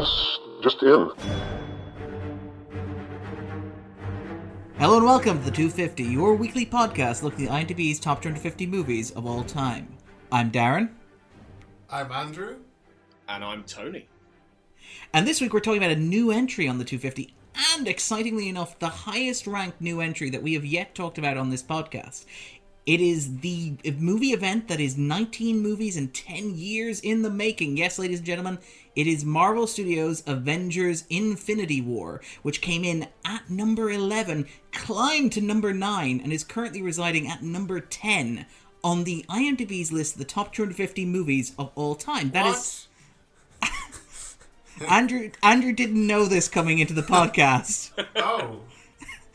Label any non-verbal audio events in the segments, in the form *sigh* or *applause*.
just just in. Hello and welcome to the 250, your weekly podcast looking at IMDb's top 250 movies of all time. I'm Darren, I'm Andrew. And I'm Tony. and this week we're talking about a new entry on the 250, and excitingly enough, the highest ranked new entry that we have yet talked about on this podcast. It is the movie event that is 19 movies in 10 years in the making. Yes, ladies and gentlemen, it is Marvel Studios' Avengers Infinity War, which came in at number 11, climbed to number 9, and is currently residing at number 10 on the IMDb's list of the top 250 movies of all time. That is what? *laughs* Andrew Andrew didn't know this coming into the podcast. Oh,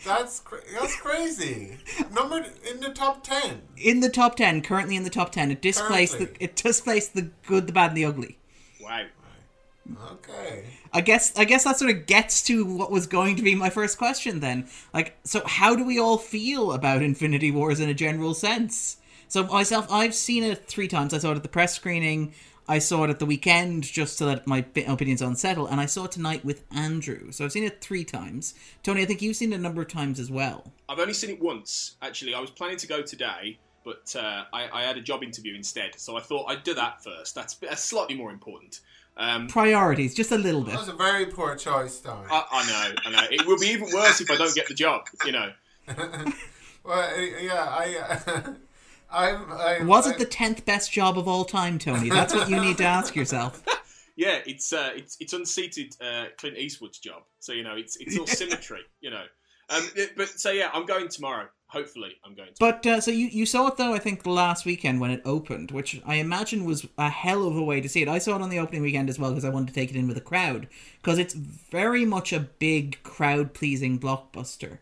that's cra- that's crazy. Number in the top ten. in the top 10, currently in the top 10. It displaced the it displaced the good, the bad and the ugly. Wow. Okay. I guess I guess that sort of gets to what was going to be my first question then. Like so how do we all feel about Infinity Wars in a general sense? So myself I've seen it 3 times. I saw it at the press screening. I saw it at the weekend just to let my opinions unsettle and I saw it tonight with Andrew. So I've seen it 3 times. Tony, I think you've seen it a number of times as well. I've only seen it once, actually. I was planning to go today, but uh, I, I had a job interview instead. So I thought I'd do that first. That's, that's slightly more important. Um, Priorities just a little bit. That was a very poor choice, Don. I, I know, I know. It will be even worse if I don't get the job, you know. *laughs* well, yeah, I. Uh, *laughs* I'm. I, Was I, it the 10th best job of all time, Tony? That's what you need to ask yourself. *laughs* Yeah, it's uh, it's it's unseated uh, Clint Eastwood's job, so you know it's it's all symmetry, you know. Um, but so yeah, I'm going tomorrow. Hopefully, I'm going. To. But uh, so you, you saw it though I think last weekend when it opened, which I imagine was a hell of a way to see it. I saw it on the opening weekend as well because I wanted to take it in with a crowd because it's very much a big crowd pleasing blockbuster.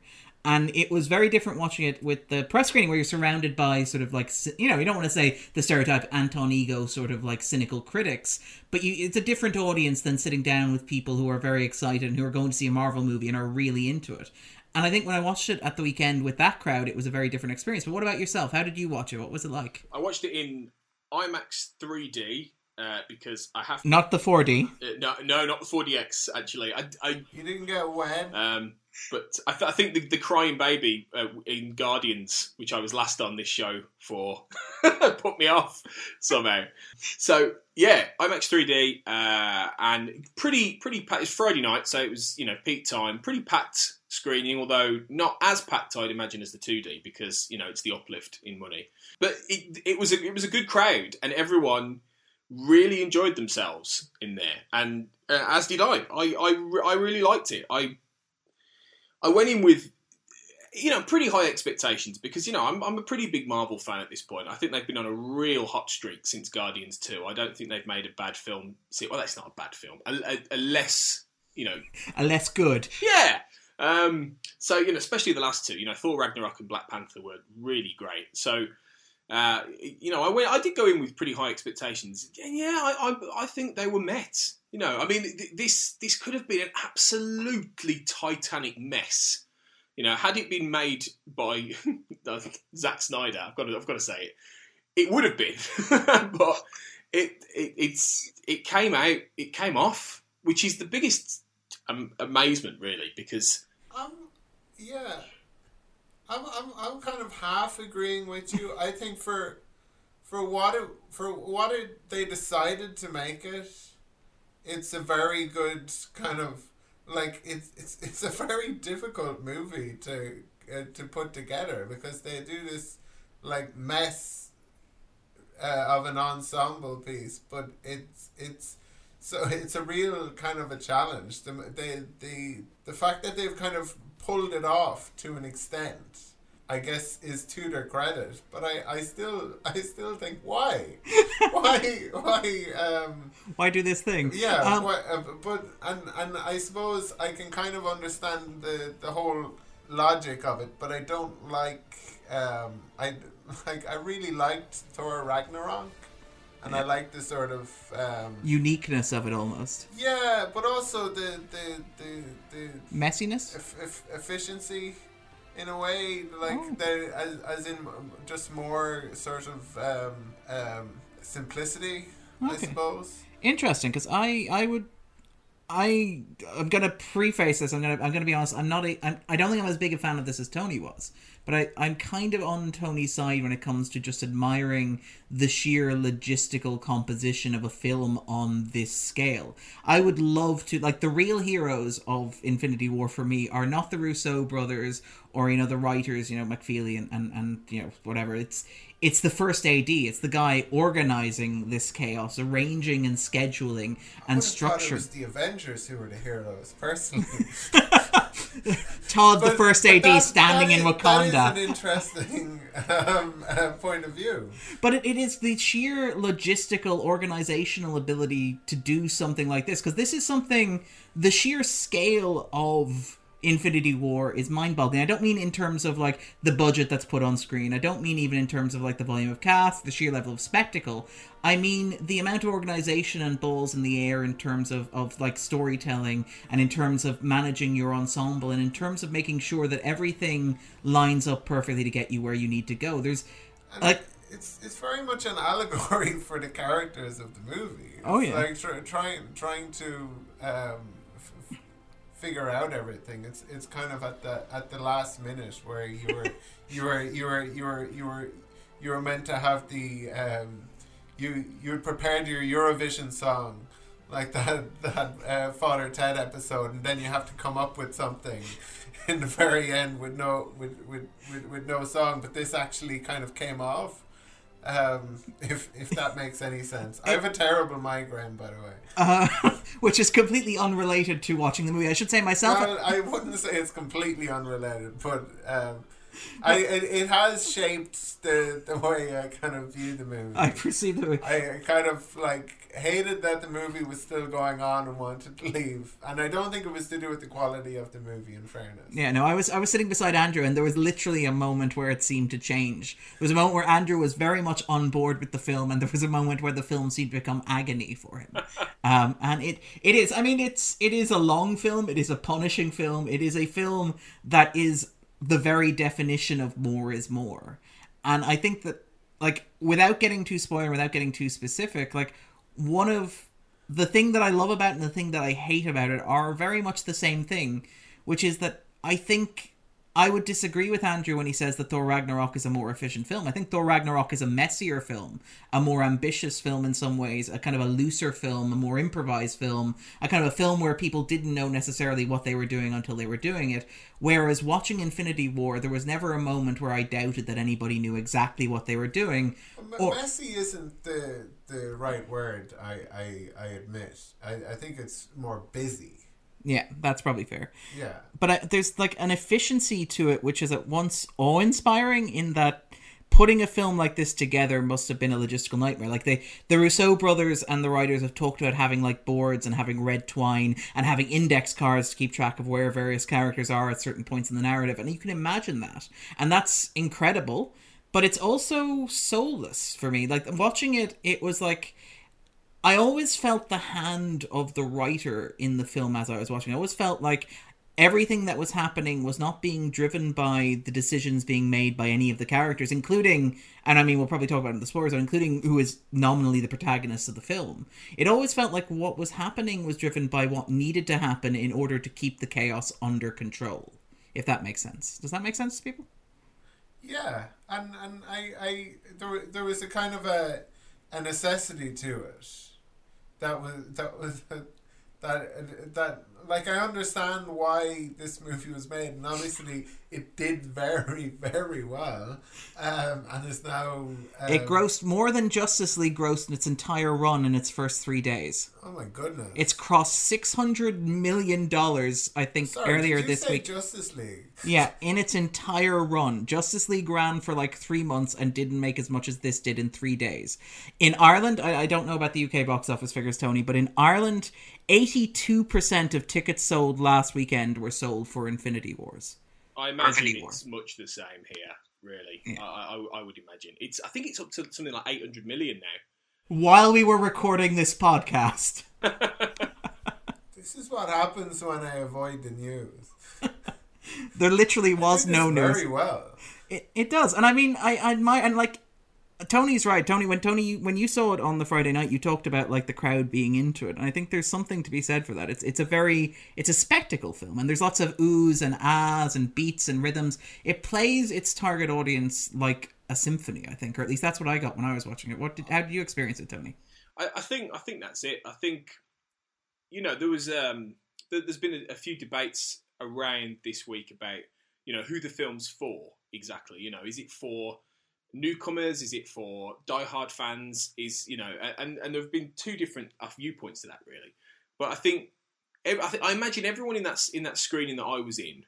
And it was very different watching it with the press screening where you're surrounded by sort of like you know you don't want to say the stereotype Anton Ego sort of like cynical critics, but you, it's a different audience than sitting down with people who are very excited and who are going to see a Marvel movie and are really into it. And I think when I watched it at the weekend with that crowd, it was a very different experience. But what about yourself? How did you watch it? What was it like? I watched it in IMAX 3D uh, because I have. Not the 4D. Uh, no, no, not the 4DX. Actually, I, I You didn't get wet. Um, but I, th- I think the, the crying baby uh, in Guardians, which I was last on this show for, *laughs* put me off somehow. So yeah, IMAX 3D uh, and pretty pretty packed. It's Friday night, so it was you know peak time. Pretty packed screening, although not as packed I'd imagine as the 2D because you know it's the uplift in money. But it it was a, it was a good crowd and everyone really enjoyed themselves in there, and uh, as did I. I, I. I really liked it. I I went in with you know pretty high expectations because you know I'm, I'm a pretty big Marvel fan at this point. I think they've been on a real hot streak since Guardians Two. I don't think they've made a bad film. See, well, that's not a bad film. A, a, a less you know A less good. yeah. Um, so you know, especially the last two. You know, Thor Ragnarok and Black Panther were really great. So. Uh, you know, I went. I did go in with pretty high expectations. Yeah, I, I, I think they were met. You know, I mean, th- this this could have been an absolutely titanic mess. You know, had it been made by *laughs* Zack Snyder, I've got to, I've got to say it, it would have been. *laughs* but it, it it's it came out, it came off, which is the biggest um, amazement, really, because Um, yeah. I'm, I'm, I'm kind of half agreeing with you. I think for for what it, for what it, they decided to make it, it's a very good kind of like it's it's it's a very difficult movie to uh, to put together because they do this like mess uh, of an ensemble piece, but it's it's so it's a real kind of a challenge. The the the the fact that they've kind of pulled it off to an extent, I guess, is to their credit. But I, I still *laughs* I still think why *laughs* why why um Why do this thing? yeah Um, why, uh, but and and I suppose I can kind of understand the the whole logic of it, but I don't like um I *laughs* like I really liked Thor Ragnarok. And I like the sort of um, uniqueness of it almost. yeah, but also the the the, the Messiness? eff- eff- efficiency in a way like Oh. there as, as in just more sort of um, um, simplicity i suppose Interesting, because I, I would. I I'm gonna preface this. I'm gonna I'm gonna be honest. I'm not a I'm, I don't think I'm as big a fan of this as Tony was, but I I'm kind of on Tony's side when it comes to just admiring the sheer logistical composition of a film on this scale. I would love to like the real heroes of Infinity War for me are not the Russo brothers or you know the writers, you know McFeely and and, and you know whatever. It's it's the first AD. It's the guy organizing this chaos, arranging and scheduling and was the Avengers who were the heroes, personally. *laughs* Todd, the first AD, standing in is- That is Wakanda. an interesting um, uh, point of view. But it, it is the sheer logistical, organizational ability to do something like this. Because this is something, the sheer scale of Infinity War is mind boggling. I don't mean in terms of like the budget that's put on screen. I don't mean even in terms of like the volume of cast, the sheer level of spectacle. I mean the amount of organization and balls in the air in terms of, of like storytelling and in terms of managing your ensemble and in terms of making sure that everything lines up perfectly to get you where you need to go. There's And like it's it's very much an allegory *laughs* for the characters of the movie. It's Oh, yeah. like try, trying trying to um, figure out everything. It's it's kind of at the at the last minute where you were *laughs* you were you were you were you were you were meant to have the um, you you prepared your Eurovision song. Like *laughs* that, that uh, Father Ted episode, and then you have to come up with something in the very end with no with, with, with, with no song. But this actually kind of came off, um, *laughs* if if that makes any sense. I have a terrible migraine, by the way. uh, *laughs* which is completely unrelated to watching the movie. I should say myself. Well, I wouldn't say it's completely unrelated, but um, I it, it has shaped the the way I kind of view the movie. I perceive the movie. I kind of like hated that the movie was still going on and wanted to leave, and I don't think it was to do with the quality of the movie. In fairness, Yeah, no, I was I was sitting beside Andrew, and there was literally a moment where it seemed to change. There was a moment where Andrew was very much on board with the film, and there was a moment where the film seemed to become agony for him. *laughs* Um, and it it is. I mean, it's it is a long film. It is a punishing film. It is a film that is the very definition of more is more. And I think that like without getting too spoiler, without getting too specific, like one of the thing that I love about and the thing that I hate about it are very much the same thing, which is that I think I would disagree with Andrew when he says that Thor Ragnarok is a more efficient film. I think Thor Ragnarok is a messier film, a more ambitious film in some ways, a kind of a looser film, a more improvised film, a kind of a film where people didn't know necessarily what they were doing until they were doing it. Whereas watching Infinity War, there was never a moment where I doubted that anybody knew exactly what they were doing. Or- messy isn't the the right word. I I, I admit. I, I think it's more busy. Yeah, that's probably fair. Yeah. but I, there's like an efficiency to it which is at once awe-inspiring in that putting a film like this together must have been a logistical nightmare like they the Russo brothers and the writers have talked about having like boards and having red twine and having index cards to keep track of where various characters are at certain points in the narrative and you can imagine that and that's incredible but it's also soulless for me like watching it it was like I always felt the hand of the writer in the film as I was watching. I always felt like everything that was happening was not being driven by the decisions being made by any of the characters, including, and I mean, we'll probably talk about it in the spoilers, including who is nominally the protagonist of the film. It always felt like what was happening was driven by what needed to happen in order to keep the chaos under control. If that makes sense. Does that make sense to people? Yeah, and and I, I there there was a kind of a a necessity to it that was that was that that like I understand why this movie was made, and obviously it did very *laughs* very well, um, and is now um, it grossed more than Justice League grossed in its entire run in its first three days. Oh my goodness! It's crossed six hundred million dollars, I think, Sorry, earlier this week. Justice League. *laughs* Yeah, in its entire run, Justice League ran for like three months and didn't make as much as this did in three days. In Ireland, I, I don't know about the UK box office figures, Tony, but in Ireland, eighty-two percent of tickets sold last weekend were sold for Infinity Wars. I imagine it's much the same here. Really, Yeah. I, I, I would imagine it's. I think it's up to something like eight hundred million now. While we were recording this podcast, *laughs* This is what happens when I avoid the news. *laughs* there literally was Did no news. Very well. It, it does, and I mean, I, I admire and like Tony's right. Tony, when Tony, when you saw it on the Friday night, you talked about like the crowd being into it, and I think there's something to be said for that. It's it's a very it's a spectacle film, and there's lots of oohs and ahs and beats and rhythms. It plays its target audience like a symphony, I think, or at least that's what I got when I was watching it. What did how did you experience it, Tony? I, I think I think that's it. I think you know there was um, there, has been a, a few debates around this week about you know who the film's for exactly. You know, is it for newcomers? Is it for die-hard fans? Is you know, and and there have been two different uh, viewpoints to that really. But I think I, th- I imagine everyone in that in that screening that I was in,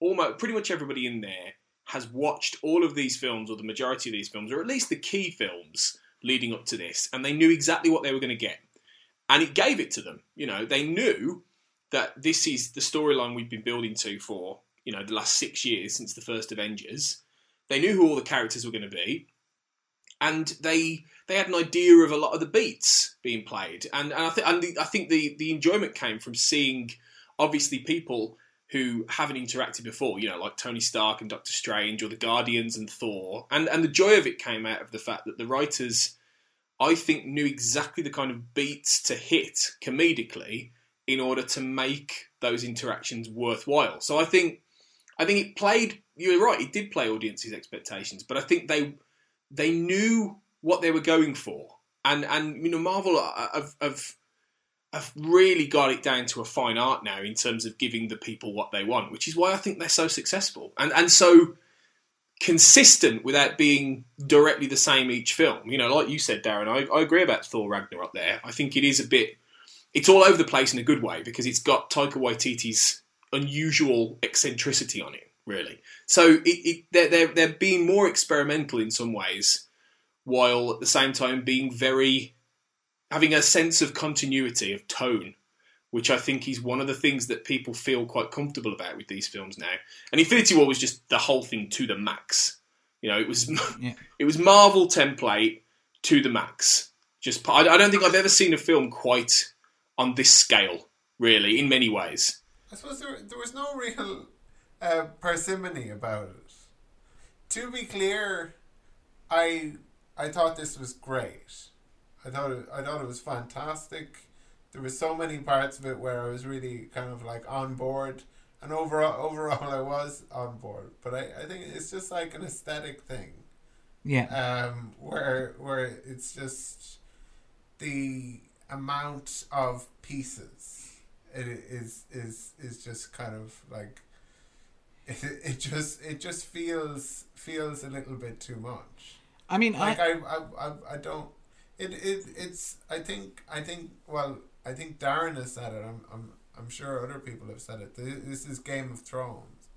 almost pretty much everybody in there has watched all of these films or the majority of these films, or at least the key films leading up to this, and they knew exactly what they were going to get, and it gave it to them. You know, they knew that this is the storyline we've been building to for you know the last six years since the first Avengers. They knew who all the characters were going to be, and they they had an idea of a lot of the beats being played, and and I, th- and the, I think the the enjoyment came from seeing obviously people who haven't interacted before, you know, like Tony Stark and Doctor Strange or the Guardians and Thor, and and the joy of it came out of the fact that the writers, I think, knew exactly the kind of beats to hit comedically in order to make those interactions worthwhile. So I think I think it played. You're right. It did play audiences' expectations, but I think they they knew what they were going for, and and you know Marvel have, have have really got it down to a fine art now in terms of giving the people what they want, which is why I think they're so successful and and so consistent without being directly the same each film. You know, like you said, Darren, I, I agree about Thor Ragnarok. There, I think it is a bit. It's all over the place in a good way because it's got Taika Waititi's unusual eccentricity on it, really. So it, it, they're, they're, they're being more experimental in some ways, while at the same time being very having a sense of continuity of tone, which I think is one of the things that people feel quite comfortable about with these films now. And Infinity War was just the whole thing to the max. You know, it was *laughs* yeah. it was Marvel template to the max. Just I, I don't think I've ever seen a film quite on this scale, really, in many ways. I suppose there, there was no real uh, parsimony about it. To be clear, I I thought this was great. I thought it, I thought it was fantastic. There were so many parts of it where I was really kind of like on board, and overall overall I was on board. But I, I think it's just like an aesthetic thing. Yeah. Um, where where it's just the amount of pieces it is is is just kind of like it, *laughs* it just it just feels feels a little bit too much. I mean, like I I, I, I don't it, it it's I think I think well I think Darren has said it. I'm I'm I'm sure other people have said it. This is Game of Thrones.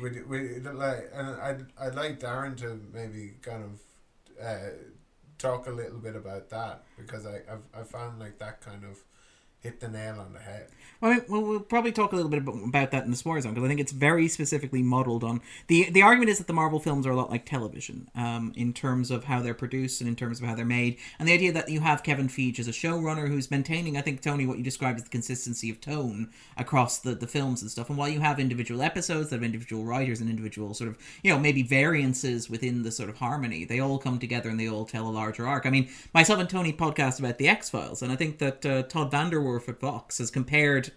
We we like and I'd I'd like Darren to maybe kind of uh, talk a little bit about that because I I've I found like that kind of hit the nail on the head. Well, I mean, well, we'll probably talk a little bit about that in the Spoiler Zone because I think it's very specifically modeled on the the argument is that the Marvel films are a lot like television um, in terms of how they're produced and in terms of how they're made, and the idea that you have Kevin Feige as a showrunner who's maintaining, I think Tony, what you described as the consistency of tone across the the films and stuff, and while you have individual episodes that have individual writers and individual sort of you know maybe variances within the sort of harmony, they all come together and they all tell a larger arc. I mean, myself and Tony podcast about the X Files, and I think that uh, Todd VanDerWerff at Vox has compared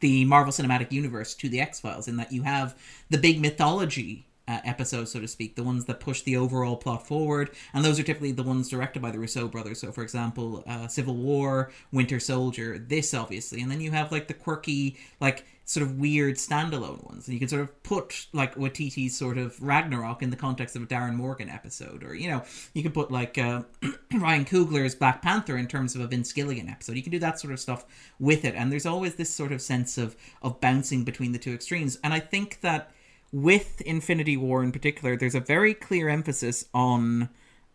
the Marvel Cinematic Universe to the X Files in that you have the big mythology uh, episodes, so to speak, the ones that push the overall plot forward, and those are typically the ones directed by the Russo brothers. So, for example, uh, Civil War, Winter Soldier, this obviously, and then you have like the quirky, like sort of weird standalone ones, and you can sort of put like Waititi's sort of Ragnarok in the context of a Darin Morgan episode, or you know, you can put like uh, *clears throat* Ryan Coogler's Black Panther in terms of a Vince Gilligan episode. You can do that sort of stuff with it, and there's always this sort of sense of of bouncing between the two extremes, and I think that with Infinity War in particular, there's a very clear emphasis on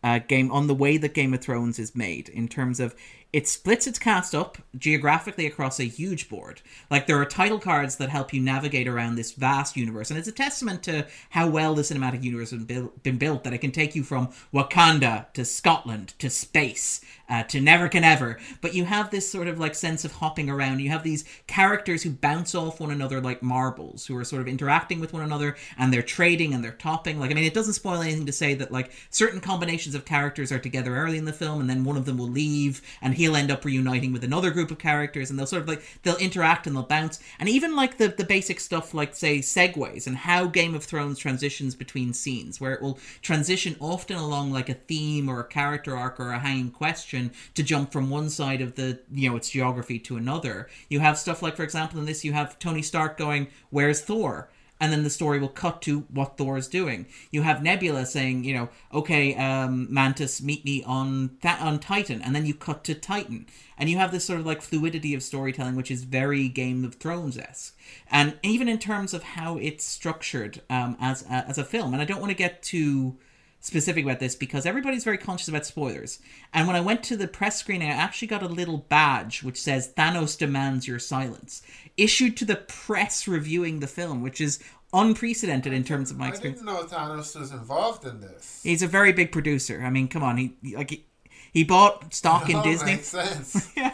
uh, game on the way that Game of Thrones is made in terms of it splits its cast up geographically across a huge board. Like there are title cards that help you navigate around this vast universe, and it's a testament to how well the cinematic universe has been built, that it can take you from Wakanda to Scotland to space uh, to Nidavellir. But you have this sort of like sense of hopping around. You have these characters who bounce off one another like marbles, who are sort of interacting with one another, and they're trading and they're topping. Like I mean, it doesn't spoil anything to say that like certain combinations of characters are together early in the film, and then one of them will leave and he'll end up reuniting with another group of characters and they'll sort of like they'll interact and they'll bounce. And even like the the basic stuff like say segues and how game of thrones transitions between scenes where it will transition often along like a theme or a character arc or a hanging question to jump from one side of the you know its geography to another. You have stuff like for example in this you have tony stark going where's thor and then the story will cut to what Thor is doing. You have Nebula saying, you know, okay, um, Mantis, meet me on that on Titan, and then you cut to Titan, and you have this sort of like fluidity of storytelling, which is very Game of Thrones esque, and even in terms of how it's structured um, as a, as a film. And I don't want to get too specific about this because everybody's very conscious about spoilers. And when I went to the press screening, I actually got a little badge which says Thanos demands your silence, issued to the press reviewing the film, which is unprecedented in terms of my experience. I didn't know Thanos was involved in this. He's a very big producer. I mean, come on, he like he, he bought stock in Disney. Makes sense. *laughs* Yeah,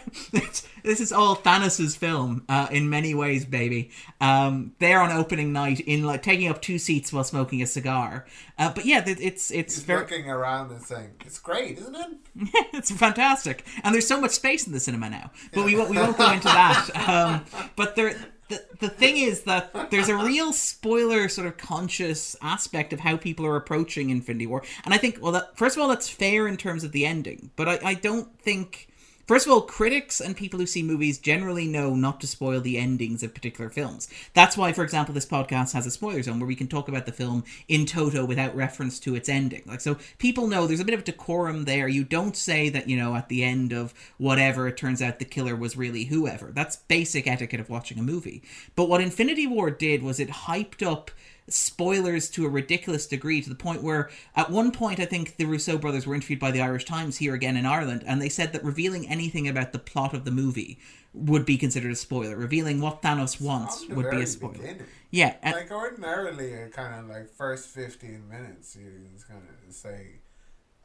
this, is all Thanos' film uh, in many ways, baby. Um, they're on opening night in like taking up two seats while smoking a cigar. Uh, but yeah, it- it's it's He's very looking around and saying, "It's great, isn't it?" *laughs* it's fantastic, and there's so much space in the cinema now. But we won't we won't go into that. *laughs* Um, but there. The, the thing is that there's a real spoiler sort of conscious aspect of how people are approaching Infinity War. And I think, well, that, first of all, that's fair in terms of the ending. But I, I don't think. First of all, critics and people who see movies generally know not to spoil the endings of particular films. That's why, for example, this podcast has a spoiler zone where we can talk about the film in toto without reference to its ending. Like, so people know there's a bit of decorum there. You don't say that, you know, at the end of whatever, it turns out the killer was really whoever. That's basic etiquette of watching a movie. But what Infinity War did was it hyped up spoilers to a ridiculous degree to the point where at one point I think the Russo brothers were interviewed by the Irish Times here again in Ireland and they said that revealing anything about the plot of the movie would be considered a spoiler. Revealing what Thanos wants would be a spoiler. beginning. Yeah, and, Like ordinarily, kind of like first fifteen minutes, you kind of say,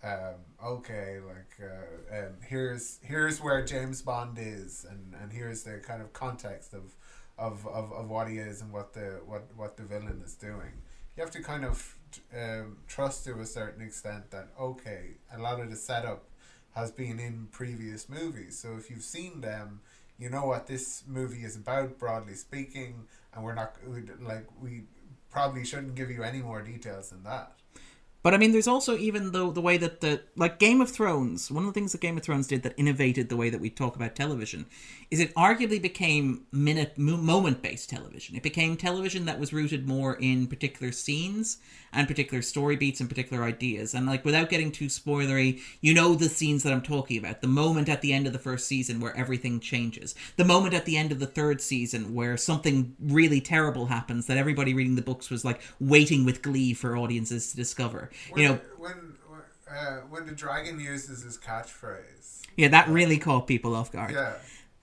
um, "Okay, like uh, um, here's here's where James Bond is, and, and here's the kind of context of, of, of, of what he is and what the what, what the villain is doing." You have to kind of um, trust to a certain extent that okay, a lot of the setup has been in previous movies, so if you've seen them, you know what this movie is about, broadly speaking, and we're not like we probably shouldn't give you any more details than that. But I mean, there's also even though the way that the like Game of Thrones, one of the things that Game of Thrones did that innovated the way that we talk about television, is it arguably became minute moment based television. It became television that was rooted more in particular scenes and particular story beats and particular ideas. And like without getting too spoilery, you know the scenes that I'm talking about. The moment at the end of the first season where everything changes. The moment at the end of the third season where something really terrible happens that everybody reading the books was like waiting with glee for audiences to discover. When, You know, when uh, when the dragon uses his catchphrase. yeah, that really caught people off guard. Yeah,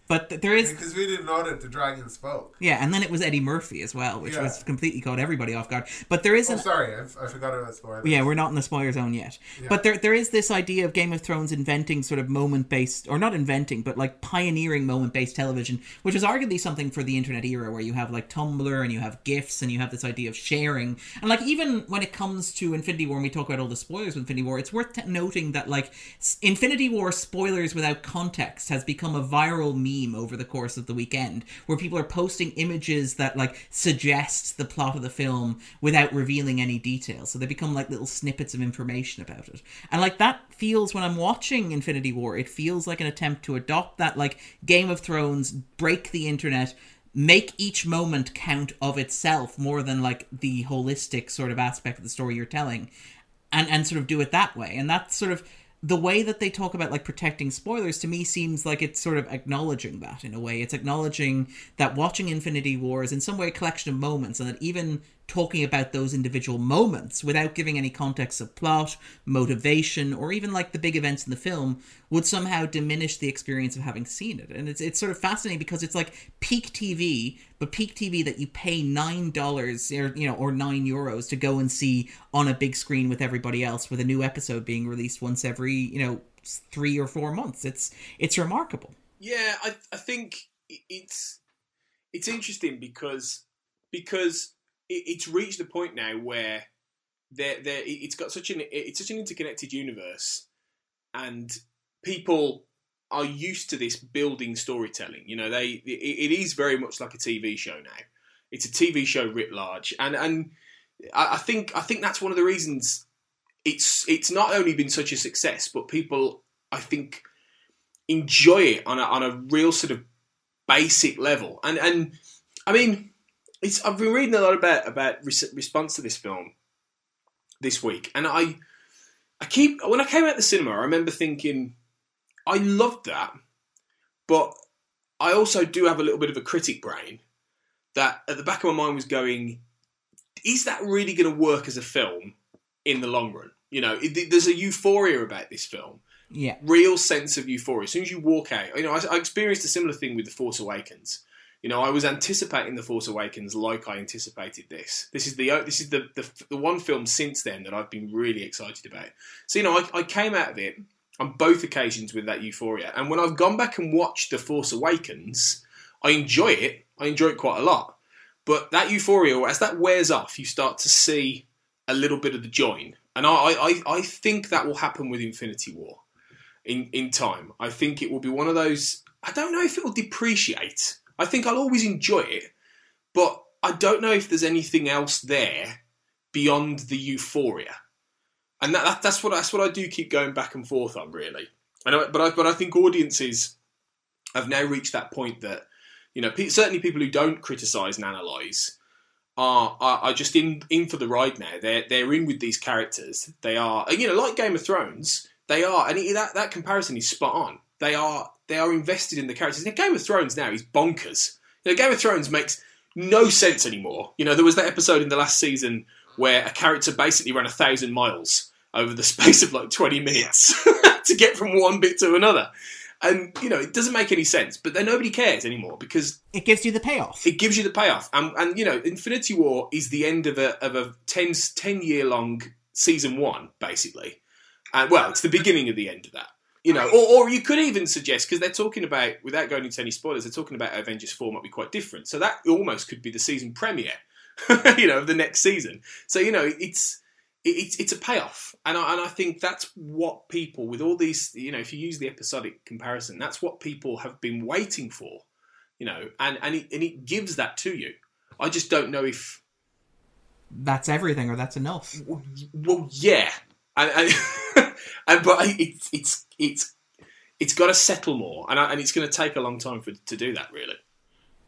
But th- there is because we didn't know that the dragon spoke. yeah, and then it was Eddie Murphy as well, which Yeah. was completely caught everybody off guard. But there is Oh, an sorry, I, I forgot about spoilers. Yeah, we're not in the spoiler zone yet. But there there is this idea of Game of Thrones inventing sort of moment based or not inventing, but like pioneering moment based television, which is arguably something for the internet era where you have like Tumblr and you have GIFs and you have this idea of sharing. And like even when it comes to Infinity War and we talk about all the spoilers of Infinity War, it's worth t- noting that like Infinity War spoilers without context has become a viral meme over the course of the weekend where people are posting images that like suggest the plot of the film without revealing any details. So they become like little snippets of information about it. And like that feels when I'm watching Infinity War, it feels like an attempt to adopt that like Game of Thrones, break the internet, make each moment count of itself more than like the holistic sort of aspect of the story you're telling and and sort of do it that way and that sort of the way that they talk about like protecting spoilers to me seems like it's sort of acknowledging that in a way. It's acknowledging that watching infinity war is in some way a collection of moments and that even talking about those individual moments without giving any context of plot, motivation, or even like the big events in the film would somehow diminish the experience of having seen it. And it's it's sort of fascinating because it's like peak TV, but peak TV that you pay nine dollars or you know or nine euros to go and see on a big screen with everybody else, with a new episode being released once every you know three or four months. It's it's remarkable. Yeah, I I think it's it's interesting because because it's reached a point now where there there it's got such an it's such an interconnected universe, and people are used to this building storytelling. You know, they it, is very much like a TV show now. It's a TV show writ large, and and I, I think I think that's one of the reasons it's it's not only been such a success, but people I think enjoy it on a, on a real sort of basic level. And and I mean, it's I've been reading a lot about about response to this film this week, and I I keep when I came out the cinema, I remember thinking I loved that, but I also do have a little bit of a critic brain that at the back of my mind was going, is that really going to work as a film in the long run? You know, it, there's a euphoria about this film. Yeah. Real sense of euphoria. As soon as you walk out, you know, I, I experienced a similar thing with The Force Awakens. You know, I was anticipating The Force Awakens like I anticipated this. This is the this is the, the, the one film since then that I've been really excited about. So you know, I, I came out of it on both occasions with that euphoria, and when I've gone back and watched The Force Awakens, I enjoy it. I enjoy it quite a lot. But that euphoria, as that wears off, you start to see a little bit of the join, and I I, I think that will happen with Infinity War in in time. I think it will be one of those. I don't know if it will depreciate I think I'll always enjoy it, but I don't know if there's anything else there beyond the euphoria, and that, that, that's what that's what I do keep going back and forth on really. I but I but I think audiences have now reached that point that you know certainly people who don't criticise and analyse are, are, are just in in for the ride now. They're they're in with these characters. They are you know like Game of Thrones. They are, and that that comparison is spot on. They are they are invested in the characters. In Game of Thrones now is bonkers. You know, Game of Thrones makes no sense anymore. You know, there was that episode in the last season where a character basically ran a thousand miles over the *laughs* space of like 20 minutes *laughs* to get from one bit to another. And, you know, it doesn't make any sense, but then nobody cares anymore because it gives you the payoff. It gives you the payoff. And, and you know, Infinity War is the end of a, of a 10, 10 year long season one, basically. And, well, it's the beginning of the end of that. You know, or, or you could even suggest because they're talking about, without going into any spoilers, they're talking about Avengers Four might be quite different. So that almost could be the season premiere, *laughs* you know, of the next season. So you know, it's it's it's a payoff, and I, and I think that's what people with all these, you know, if you use the episodic comparison, that's what people have been waiting for, you know, and and it, and it gives that to you. I just don't know if that's everything or that's enough. Well, yeah, and, and, *laughs* and but it's it's it's it's got to settle more, and, and it's going to take a long time for to do that. Really.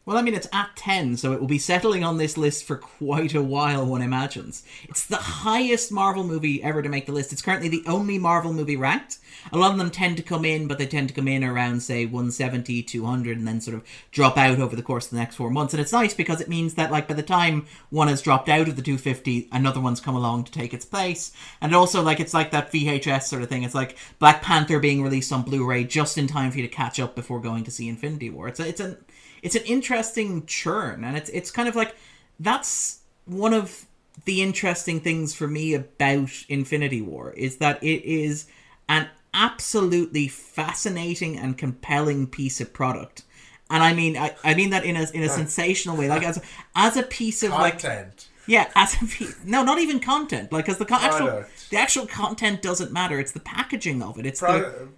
Well, I mean, it's at 10, so it will be settling on this list for quite a while, one imagines. It's the highest Marvel movie ever to make the list. It's currently the only Marvel movie ranked. A lot of them tend to come in, but they tend to come in around, say, 170, 200, and then sort of drop out over the course of the next four months. And it's nice because it means that, like, by the time one has dropped out of the 250, another one's come along to take its place. And also, like, it's like that VHS sort of thing. It's like Black Panther being released on Blu ray just in time for you to catch up before going to see Infinity War. It's a, it's an it's an interesting churn, and it's it's kind of like that's one of the interesting things for me about Infinity War is that it is an absolutely fascinating and compelling piece of product. And I mean, I, I mean that in a in a sensational way, like as as a piece of Content. like yeah, as a no, not even content. Like, because the con- actual the actual content doesn't matter. It's the packaging of it. It's the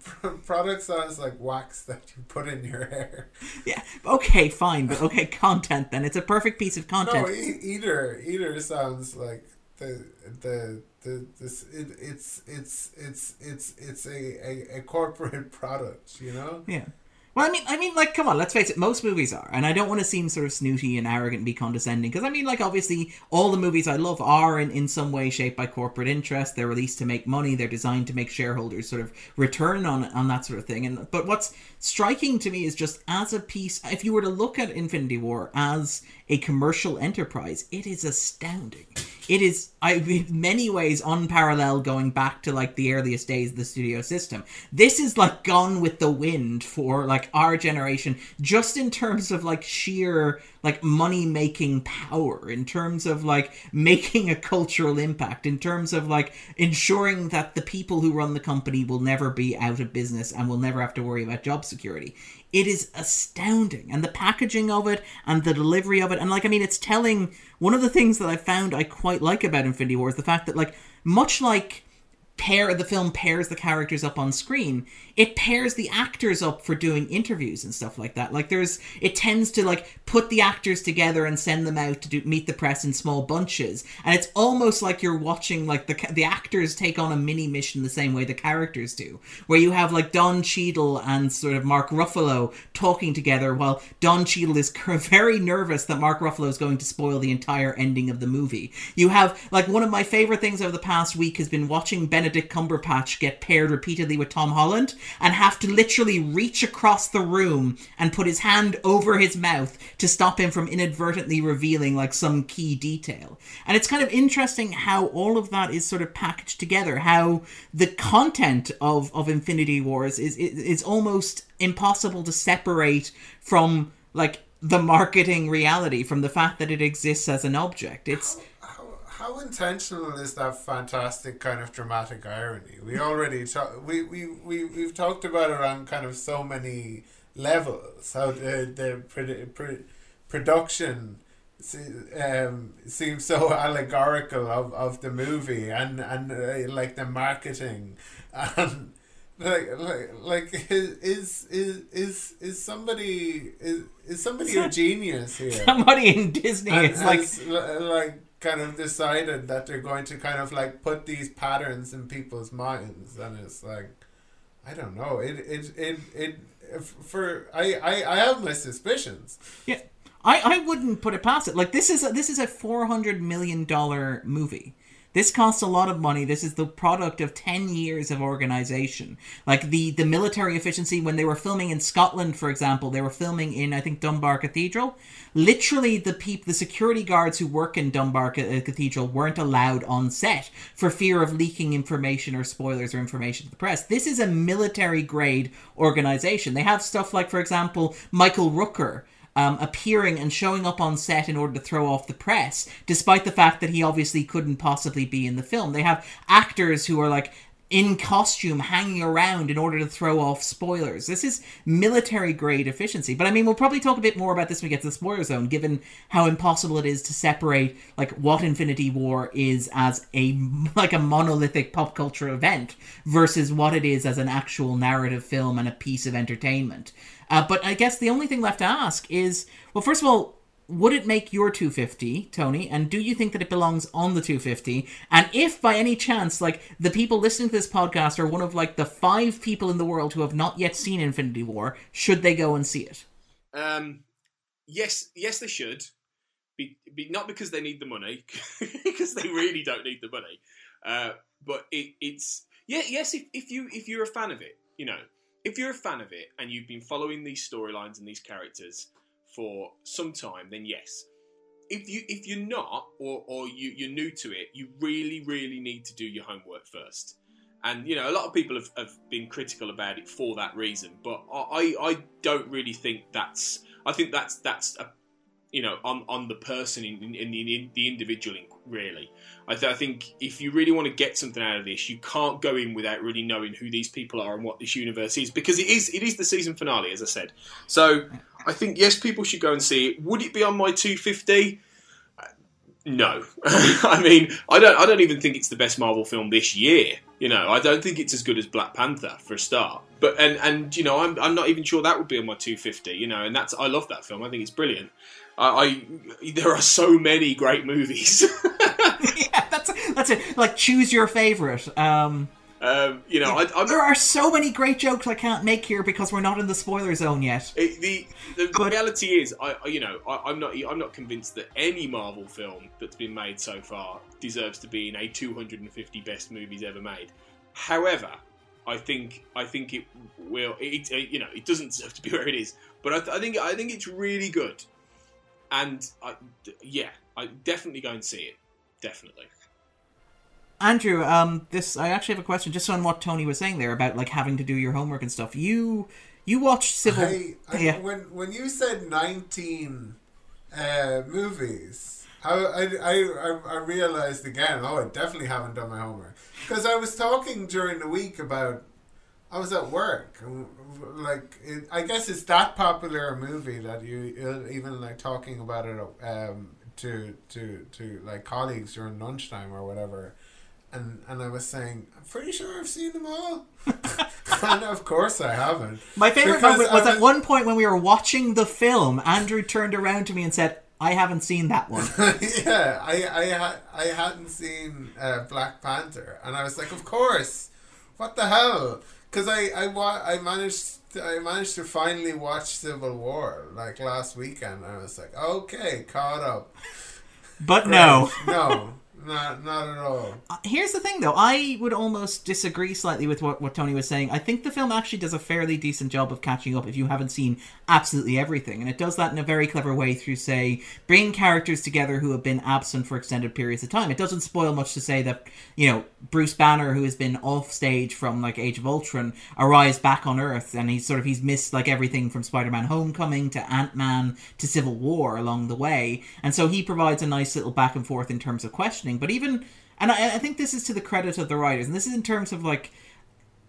product *laughs* sounds like wax that you put in your hair. Yeah. Okay. Fine. But okay, content. Then it's a perfect piece of content. No, e- eater. Eater sounds like the the the this it, it's it's it's it's it's a, a a corporate *laughs* product. You know. Yeah. Well, I mean, I mean, like, come on, let's face it. Most movies are, and I don't want to seem sort of snooty and arrogant and be condescending, because I mean, like, obviously, all the movies I love are in, in some way shaped by corporate interest. They're released to make money. They're designed to make shareholders sort of return on on that sort of thing. And but what's striking to me is just as a piece, if you were to look at Infinity War as a commercial enterprise, it is astounding. It is, I, in many ways, unparalleled going back to like the earliest days of the studio system. This is like gone with the wind for like our generation, just in terms of like sheer like money making power, in terms of like making a cultural impact, in terms of like ensuring that the people who run the company will never be out of business and will never have to worry about job security. It is astounding. And the packaging of it and the delivery of it. And, like, I mean, it's telling. One of the things that I found I quite like about Infinity War is the fact that, like, much like pair the film pairs the characters up on screen it pairs the actors up for doing interviews and stuff like that. Like there's it tends to like put the actors together and send them out to do, meet the press in small bunches. And it's almost like you're watching like the the actors take on a mini mission the same way the characters do where you have like Don Cheadle and sort of Mark Ruffalo talking together while Don Cheadle is *laughs* very nervous that Mark Ruffalo is going to spoil the entire ending of the movie. You have like one of my favorite things over the past week has been watching Benedict Cumberbatch get paired repeatedly with Tom Holland and have to literally reach across the room and put his hand over his mouth to stop him from inadvertently revealing like some key detail. And it's kind of interesting how all of that is sort of packaged together, how the content of, of Infinity Wars is, is, is almost impossible to separate from like the marketing reality from the fact that it exists as an object. It's how intentional is that fantastic kind of dramatic irony? We already talk, we, we, we, we've talked about it on kind of so many levels. How the, the pre, pre, production um, seems so allegorical of, of the movie and, and uh, like the marketing and like like like is is is is somebody is is somebody a genius here somebody in disney and is like like kind of decided that they're going to kind of like put these patterns in people's minds and it's like i don't know it it it, it for I, I i have my suspicions. Yeah i i wouldn't put it past it. Like this is a, this is a 400 million dollar movie this costs a lot of money. This is the product of 10 years of organization. Like the, the military efficiency, when they were filming in Scotland, for example, they were filming in, I think, Dunbar Cathedral. Literally, the peop- the security guards who work in Dunbar uh, Cathedral weren't allowed on set for fear of leaking information or spoilers or information to the press. This is a military grade organization. They have stuff like, for example, Michael Rooker um, appearing and showing up on set in order to throw off the press, despite the fact that he obviously couldn't possibly be in the film. They have actors who are like in costume hanging around in order to throw off spoilers. This is military grade efficiency. But I mean, we'll probably talk a bit more about this when we get to the spoiler zone, given how impossible it is to separate like what Infinity War is as a *laughs* like a monolithic pop culture event versus what it is as an actual narrative film and a piece of entertainment. Uh, but I guess the only thing left to ask is well, first of all, would it make your 250, Tony? And do you think that it belongs on the 250? And if by any chance, like, the people listening to this podcast are one of, like, the five people in the world who have not yet seen Infinity War, should they go and see it? Um, yes, yes, they should. Be, be not because they need the money, *laughs* because they really don't need the money. Uh, but it, it's yeah, yes. If, if you if you're a fan of it, you know, if you're a fan of it and you've been following these storylines and these characters for some time, then yes. If you if you're not or or you, you're new to it, you really really need to do your homework first. And you know, a lot of people have, have been critical about it for that reason, but I, I don't really think that's. I think that's that's a, you know on on the person in, in, the in the individual really. I, th- I, think if you really want to get something out of this, you can't go in without really knowing who these people are and what this universe is, because it is it is the season finale, as I said. So I think yes, people should go and see it. Would it be on my 250? No, *laughs* I mean I don't. I don't even think it's the best Marvel film this year. You know, I don't think it's as good as Black Panther for a start. But and and you know, I'm I'm not even sure that would be on my 250. You know, and that's I love that film. I think it's brilliant. I, I there are so many great movies. *laughs* yeah, that's that's it. Like choose your favorite. Um, um, you know, I, there are so many great jokes I can't make here because we're not in the spoiler zone yet. It, the the but, reality is, I you know, I, am not I'm not convinced that any Marvel film that's been made so far deserves to be in a 250 best movies ever made. However, I think I think it will. It, it you know, it doesn't deserve to be *laughs* where it is, but I, I think I think it's really good and I, yeah, I definitely go and see it. Definitely. Andrew, um, this I actually have a question just on what Tony was saying there about like having to do your homework and stuff. You you watched Civil? I, I, yeah. When when you said nineteen uh, movies, I, I, I, I realized again. Oh, I definitely haven't done my homework because I was talking during the week about. I was at work, like it, I guess it's that popular a movie that you even like talking about it um, to to to like colleagues during lunchtime or whatever and and I was saying, I'm pretty sure I've seen them all. *laughs* and of course I haven't. My favorite moment I was at one point when we were watching the film, Andrew turned around to me and said, I haven't seen that one. *laughs* yeah, I I I hadn't seen uh, Black Panther, and I was like, of course, what the hell? Because I I wa- I managed to, I managed to finally watch Civil War like last weekend. I was like, okay, caught up. But no. *laughs* no, not not at all. Uh, Here's the thing, though. I would almost disagree slightly with what, what Tony was saying. I think the film actually does a fairly decent job of catching up if you haven't seen absolutely everything. And it does that in a very clever way through, say, bringing characters together who have been absent for extended periods of time. It doesn't spoil much to say that, you know, Bruce Banner, who has been off stage from, like, Age of Ultron, arrives back on Earth. And he's sort of, he's missed, like, everything from Spider Man Homecoming to Ant Man to Civil War along the way. And so he provides a nice little back and forth in terms of questioning. But even and I, I think this is to the credit of the writers, and this is in terms of like,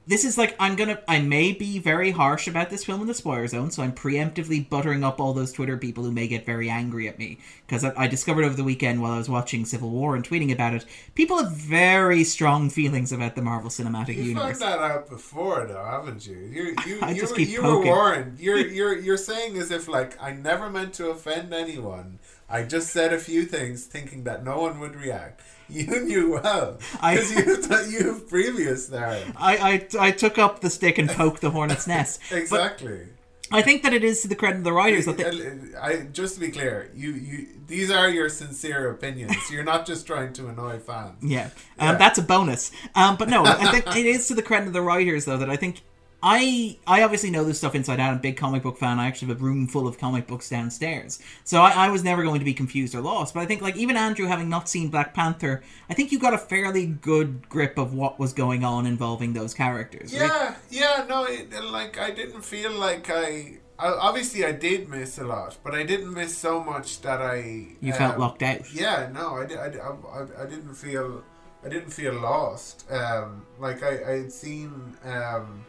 this is like I'm gonna I may be very harsh about this film in the spoiler zone, so I'm preemptively buttering up all those Twitter people who may get very angry at me because I, I discovered over the weekend while I was watching Civil War and tweeting about it, people have very strong feelings about the Marvel Cinematic You Universe. found that out before, though, haven't you? You you *laughs* I you, keep you poking. were warned. You're *laughs* you're you're saying as if like I never meant to offend anyone. I just said a few things, thinking that no one would react. *laughs* You knew well I- because you th- you've previous there. I, I I took up the stick and poked the hornet's nest. *laughs* But Exactly. I think that it is to the credit of the writers that they, I, just to be clear, you, you these are your sincere opinions. *laughs* You're not just trying to annoy fans. Yeah, um, Yeah. that's a bonus. Um, but no, I think it is to the credit of the writers though that I think I I obviously know this stuff inside out. I'm a big comic book fan. I actually have a room full of comic books downstairs, so I, I was never going to be confused or lost. But I think like even Andrew, having not seen Black Panther, I think you got a fairly good grip of what was going on involving those characters. right? Yeah, yeah, no, it, like I didn't feel like I, I. Obviously, I did miss a lot, but I didn't miss so much that I. You felt um, locked out. Yeah, no, I, I, I, I didn't feel. I didn't feel lost. Um, like I, I had seen um,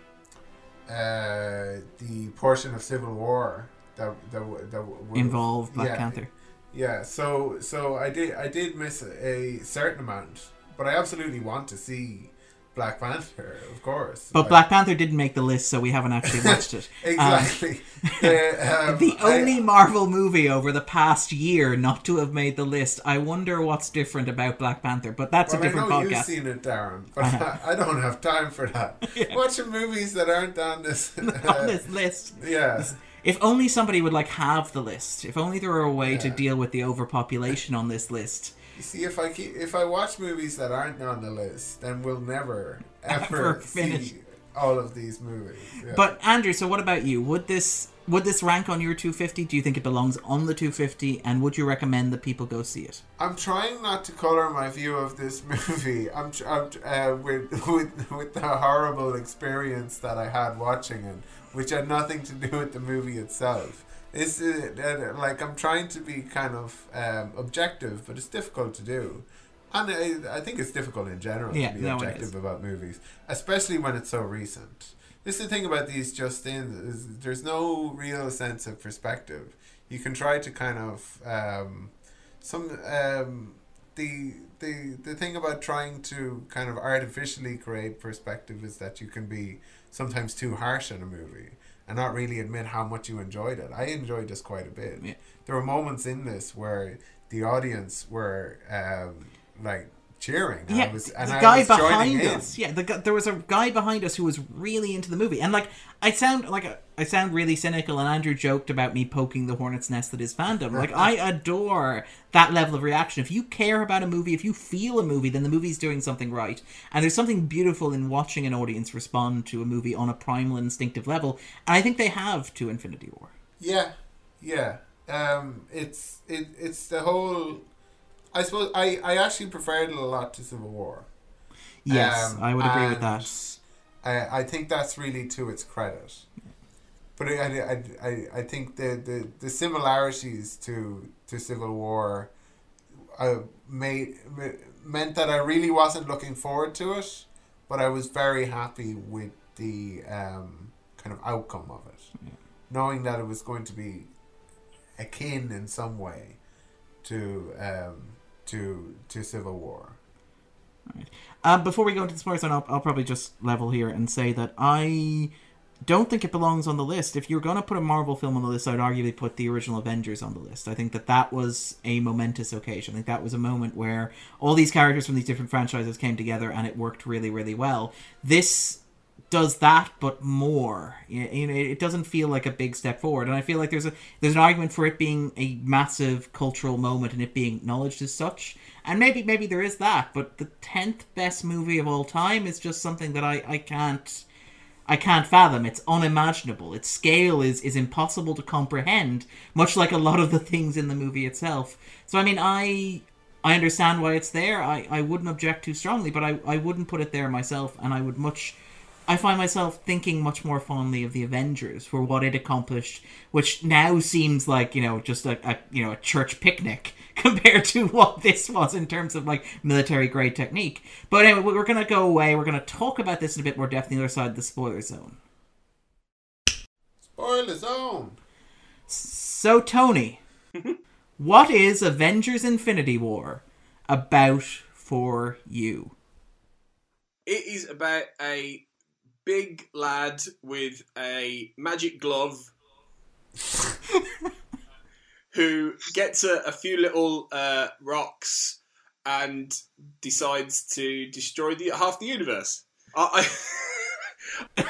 uh, the portion of Civil War that that that Involved Black yeah, Panther. Yeah, so so I did I did miss a certain amount, but I absolutely want to see Black Panther, of course. But Like- Black Panther didn't make the list, so we haven't actually *laughs* watched it. exactly. *laughs* the um, The I- only Marvel movie over the past year not to have made the list. I wonder what's different about Black Panther, but that's well, a different I know you've podcast. seen it, Darren, but I. I, *laughs* I don't have time for that. Watching movies that aren't on this. on uh, this list. yeah. If only somebody would like have the list. If only there were a way to deal with the overpopulation on this list. You see, if I keep, if I watch movies that aren't on the list, then we'll never *laughs* ever, Ever finish. see all of these movies. Yeah. But Andrew, so what about you? Would this would this rank on your 250? Do you think it belongs on the 250? And would you recommend that people go see it? I'm trying not to color my view of this *laughs* movie. I'm, tr- I'm tr- uh, with *laughs* with with the horrible experience that I had watching it, which had nothing to do with the movie itself. It's uh, uh, like I'm trying to be kind of um, objective, but it's difficult to do. And I, I think it's difficult in general Yeah, to be no, objective about movies, especially when it's so recent. This is the thing about these just in is there's no real sense of perspective. You can try to kind of um, some um, the the the thing about trying to kind of artificially create perspective is that you can be sometimes too harsh on a movie and not really admit how much you enjoyed it. I enjoyed this quite a bit. Yeah. There were moments in this where the audience were um, like cheering. Yeah, I was, and the I guy behind in. us. Yeah, the there was a guy behind us who was really into the movie, and like I sound like a, I sound really cynical. And Andrew joked about me poking the hornet's nest that is fandom. Like I *laughs* adore that level of reaction. If you care about a movie, if you feel a movie, then the movie's doing something right. And there's something beautiful in watching an audience respond to a movie on a primal, instinctive level. And I think they have to Infinity War. Yeah, yeah. um, it's it, it's the whole. I suppose I, I actually preferred it a lot to Civil War. Yes, Um, I would agree with that. I, I think that's really to its credit. But I, I, I, I think the, the, the similarities to, to Civil War uh, made, meant that I really wasn't looking forward to it, but I was very happy with the um, kind of outcome of it. Knowing that it was going to be akin in some way to um, to to Civil War. Um, before we go into the spoilers, I'll, I'll probably just level here and say that I don't think it belongs on the list. If you're going to put a Marvel film on the list, I'd arguably put the original Avengers on the list. I think that that was a momentous occasion. I think that was a moment where all these characters from these different franchises came together and it worked really, really well. This does that but more you know it doesn't feel like a big step forward and i feel like there's a there's an argument for it being a massive cultural moment and it being acknowledged as such and maybe maybe there is that but the 10th best movie of all time is just something that i i can't I can't fathom. It's unimaginable. Its scale is is impossible to comprehend, much like a lot of the things in the movie itself. So I mean, I I understand why it's there. I, I wouldn't object too strongly, but I, I wouldn't put it there myself, and I would much I find myself thinking much more fondly of the Avengers for what it accomplished, which now seems like you know just a, a you know a church picnic *laughs* compared to what this was in terms of like military grade technique. But anyway, we're gonna go away. We're gonna talk about this in a bit more depth on the other side of the spoiler zone. Spoiler zone. So Tony, *laughs* what is Avengers: Infinity War about for you? It is about a big lad with a magic glove *laughs* who gets a, a few little uh, rocks and decides to destroy the half the universe. I, I,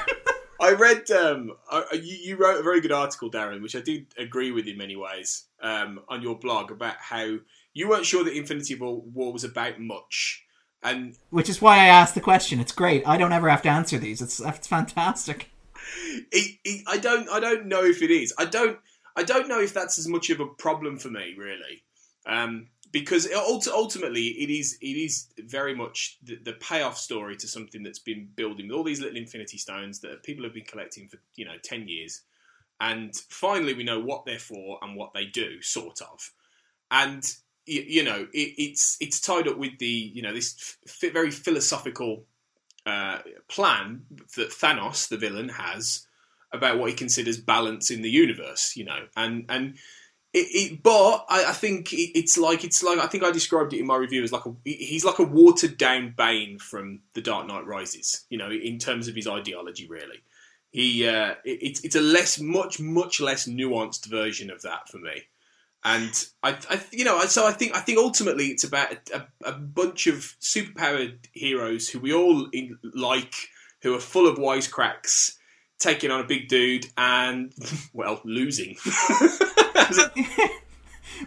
*laughs* I read um, I, you, you wrote a very good article, Darren, which I do agree with in many ways um, on your blog about how you weren't sure that Infinity War War was about much. And Which is why I asked the question. It's great. I don't ever have to answer these. It's it's fantastic. it, it, I don't I don't know if it is. I don't I don't know if that's as much of a problem for me really, um, because it, ultimately it is it is very much the, the payoff story to something that's been building with all these little Infinity Stones that people have been collecting for you know ten years, and finally we know what they're for and what they do, sort of, and you, you know it, it's it's tied up with the you know this f- very philosophical uh, plan that Thanos, the villain, has about what he considers balance in the universe, you know, and and it, it but I, I think it, it's like it's like I think I described it in my review as like a he's like a watered down Bane from The Dark Knight Rises, you know, in terms of his ideology, really. He uh, it, it's it's a less much much less nuanced version of that for me. And I, I, you know, so I think I think ultimately it's about a, a, a bunch of superpowered heroes who we all in, like, who are full of wisecracks, taking on a big dude and *laughs* well losing. *laughs* *laughs*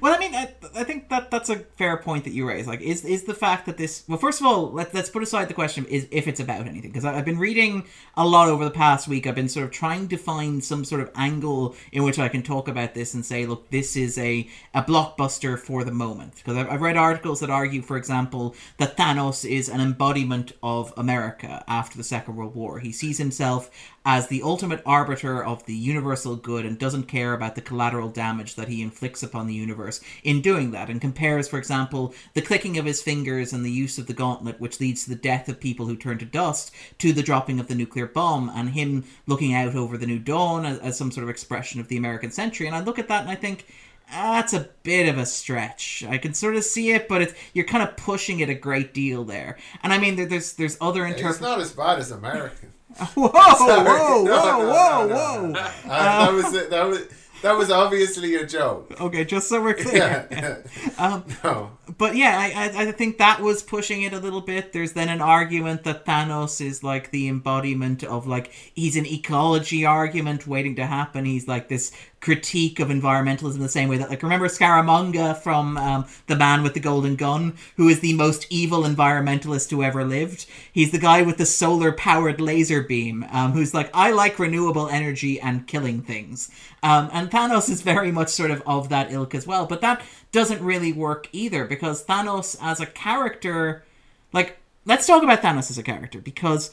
Well, I mean, I, I think that that's a fair point that you raise. Like, is is the fact that this? Well, first of all, let, let's put aside the question is if it's about anything, because I've been reading a lot over the past week. I've been sort of trying to find some sort of angle in which I can talk about this and say, look, this is a a blockbuster for the moment. Because I've, I've read articles that argue, for example, that Thanos is an embodiment of America after the Second World War. He sees himself as the ultimate arbiter of the universal good and doesn't care about the collateral damage that he inflicts upon the universe in doing that and compares for example the clicking of his fingers and the use of the gauntlet which leads to the death of people who turn to dust to the dropping of the nuclear bomb and him looking out over the new dawn as, as some sort of expression of the american century and i look at that and i think "Ah, that's a bit of a stretch. I can sort of see it, but it's you're kind of pushing it a great deal there. And I mean, there's there's other It's interpretations. not as bad as American. *laughs* Whoa, whoa, Sorry. whoa, No, whoa, no, no, whoa! no. Uh, that was that was that was obviously a joke. Okay, just so we're clear. Yeah. *laughs* Um, *laughs* no. but yeah, I, I I think that was pushing it a little bit. There's then an argument that Thanos is like the embodiment of like he's an ecology argument waiting to happen. He's like this critique of environmentalism the same way that like remember Scaramanga from um, the Man with the Golden Gun, who is the most evil environmentalist who ever lived. He's the guy with the solar powered laser beam, um, who's like I like renewable energy and killing things. Um, and Thanos is very much sort of of that ilk as well. But that doesn't really work either because Thanos as a character, like, let's talk about Thanos as a character because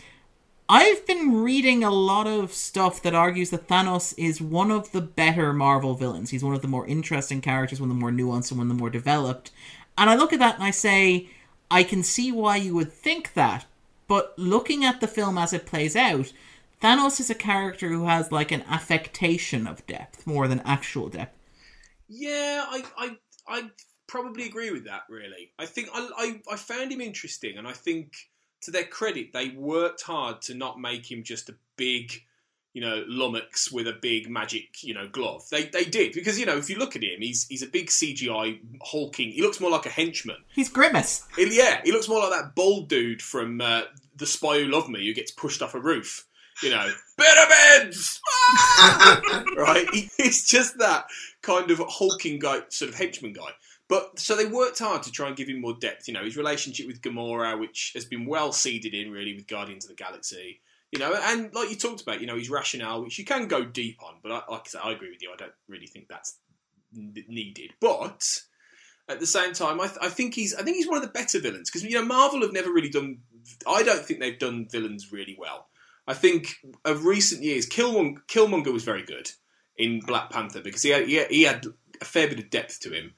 I've been reading a lot of stuff that argues that Thanos is one of the better Marvel villains. He's one of the more interesting characters, one of the more nuanced, and one of the more developed. And I look at that and I say, I can see why you would think that, but looking at the film as it plays out, Thanos is a character who has like an affectation of depth more than actual depth. Yeah, I, I, I probably agree with that. Really, I think I, I, I found him interesting, and I think to their credit, they worked hard to not make him just a big, you know, lummox with a big magic, you know, glove. They they did because you know if you look at him, he's he's a big CGI hulking. He looks more like a henchman. He's Grimace. He- yeah, he looks more like that bald dude from uh, The Spy Who Loved Me who gets pushed off a roof. You know, *laughs* pyramids, *laughs* Ah! right? He- He's just that kind of hulking guy, sort of henchman guy. But so they worked hard to try and give him more depth. You know, his relationship with Gamora, which has been well seeded in really with Guardians of the Galaxy. You know, and like you talked about, you know, his rationale, which you can go deep on. But I, like I said, I agree with you. I don't really think that's needed. But at the same time, I, th- I think he's I think he's one of the better villains because you know Marvel have never really done. I don't think they've done villains really well. I think of recent years, Killmonger, Killmonger was very good in Black Panther because he had, he had, he had a fair bit of depth to him.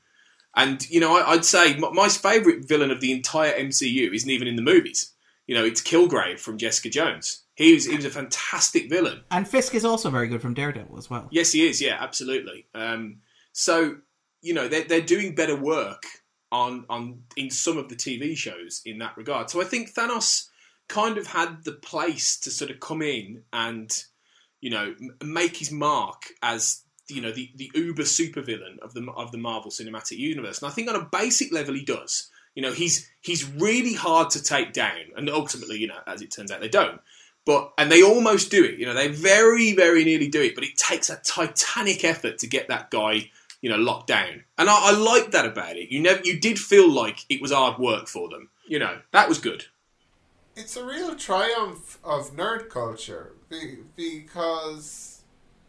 And you know, I, I'd say my, my favourite villain of the entire MCU isn't even in the movies. You know, it's Kilgrave from Jessica Jones. He was he was a fantastic villain. And Fisk is also very good from Daredevil as well. Yes, he is. Yeah, absolutely. Um, so you know they're they're doing better work on on in some of the TV shows in that regard. So I think Thanos kind of had the place to sort of come in and you know m- make his mark as you know the the uber supervillain of the of the Marvel Cinematic Universe. And I think on a basic level he does. You know, he's he's really hard to take down, and ultimately, you know, as it turns out, they don't. But and they almost do it. You know, they very very nearly do it, but it takes a titanic effort to get that guy you know locked down. And I, I like that about it. You never you did feel like it was hard work for them. You know, that was good. it's a real triumph of nerd culture be, because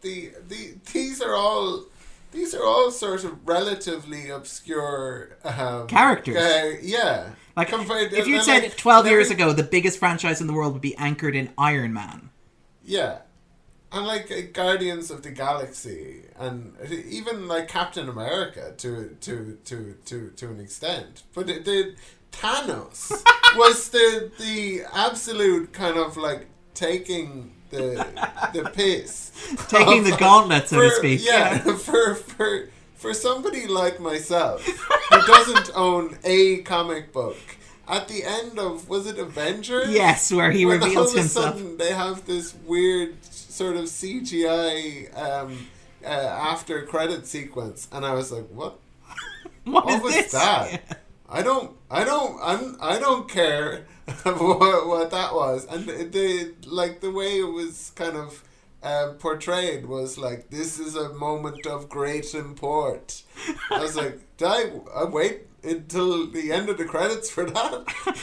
the the these are all these are all sort of relatively obscure um, Characters. uh, yeah. Like, Compared- if you'd said like, 12 years ago the biggest franchise in the world would be anchored in Iron Man. Yeah. And like uh, Guardians of the Galaxy and even like Captain America to to to to to an extent. But it did Thanos *laughs* was the the absolute kind of like taking the the piss. Taking of, the gauntlet, so to speak. Yeah, *laughs* for for for somebody like myself who doesn't *laughs* own a comic book. At the end of was it Avengers? Yes, where he when all reveals of a himself. sudden they have this weird sort of CGI um, uh, after credit sequence, and I was like, "What? *laughs* What was this? that?" I don't, I don't, I'm, I don't care *laughs* what, what that was, and the, like the way it was kind of um, portrayed was like this is a moment of great import. I was like, did I, I wait until the end of the credits for that? *laughs*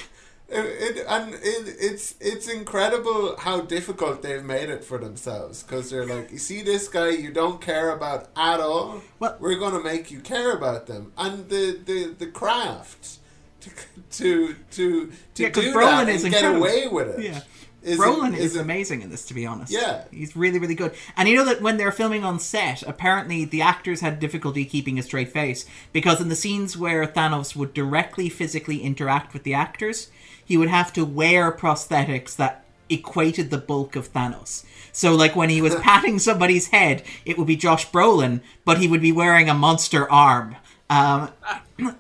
It, it, and it, it's it's incredible how difficult they've made it for themselves because they're like you see this guy you don't care about at all Well- we're gonna make you care about them and the the, the craft to to to, to Yeah, do Brolin that is and get away with it Yeah. is Brolin is is amazing in this, to be honest. Yeah. He's really, really good. And you know that when they're filming on set, apparently the actors had difficulty keeping a straight face because in the scenes where Thanos would directly physically interact with the actors, he would have to wear prosthetics that equated the bulk of Thanos. So, like when he was *laughs* patting somebody's head, it would be Josh Brolin, but he would be wearing a monster arm. Um,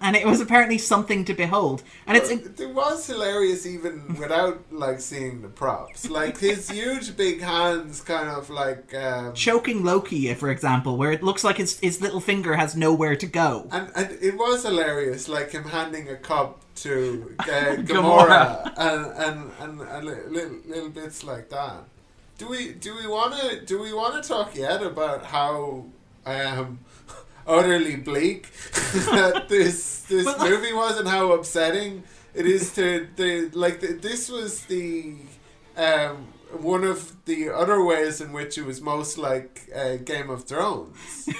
and it was apparently something to behold. And it's it was hilarious even without like seeing the props like his *laughs* huge big hands kind of like um, choking Loki, for example, where it looks like his his little finger has nowhere to go. And, and it was hilarious, like him handing a cup to *laughs* uh, Gamora. And and and, and little, little bits like that. Do we do we want to do we want to talk yet about how um utterly bleak *laughs* that this this Well- movie was and how upsetting it is to the like the, this was the um one of the other ways in which it was most like uh, Game of Thrones. *laughs*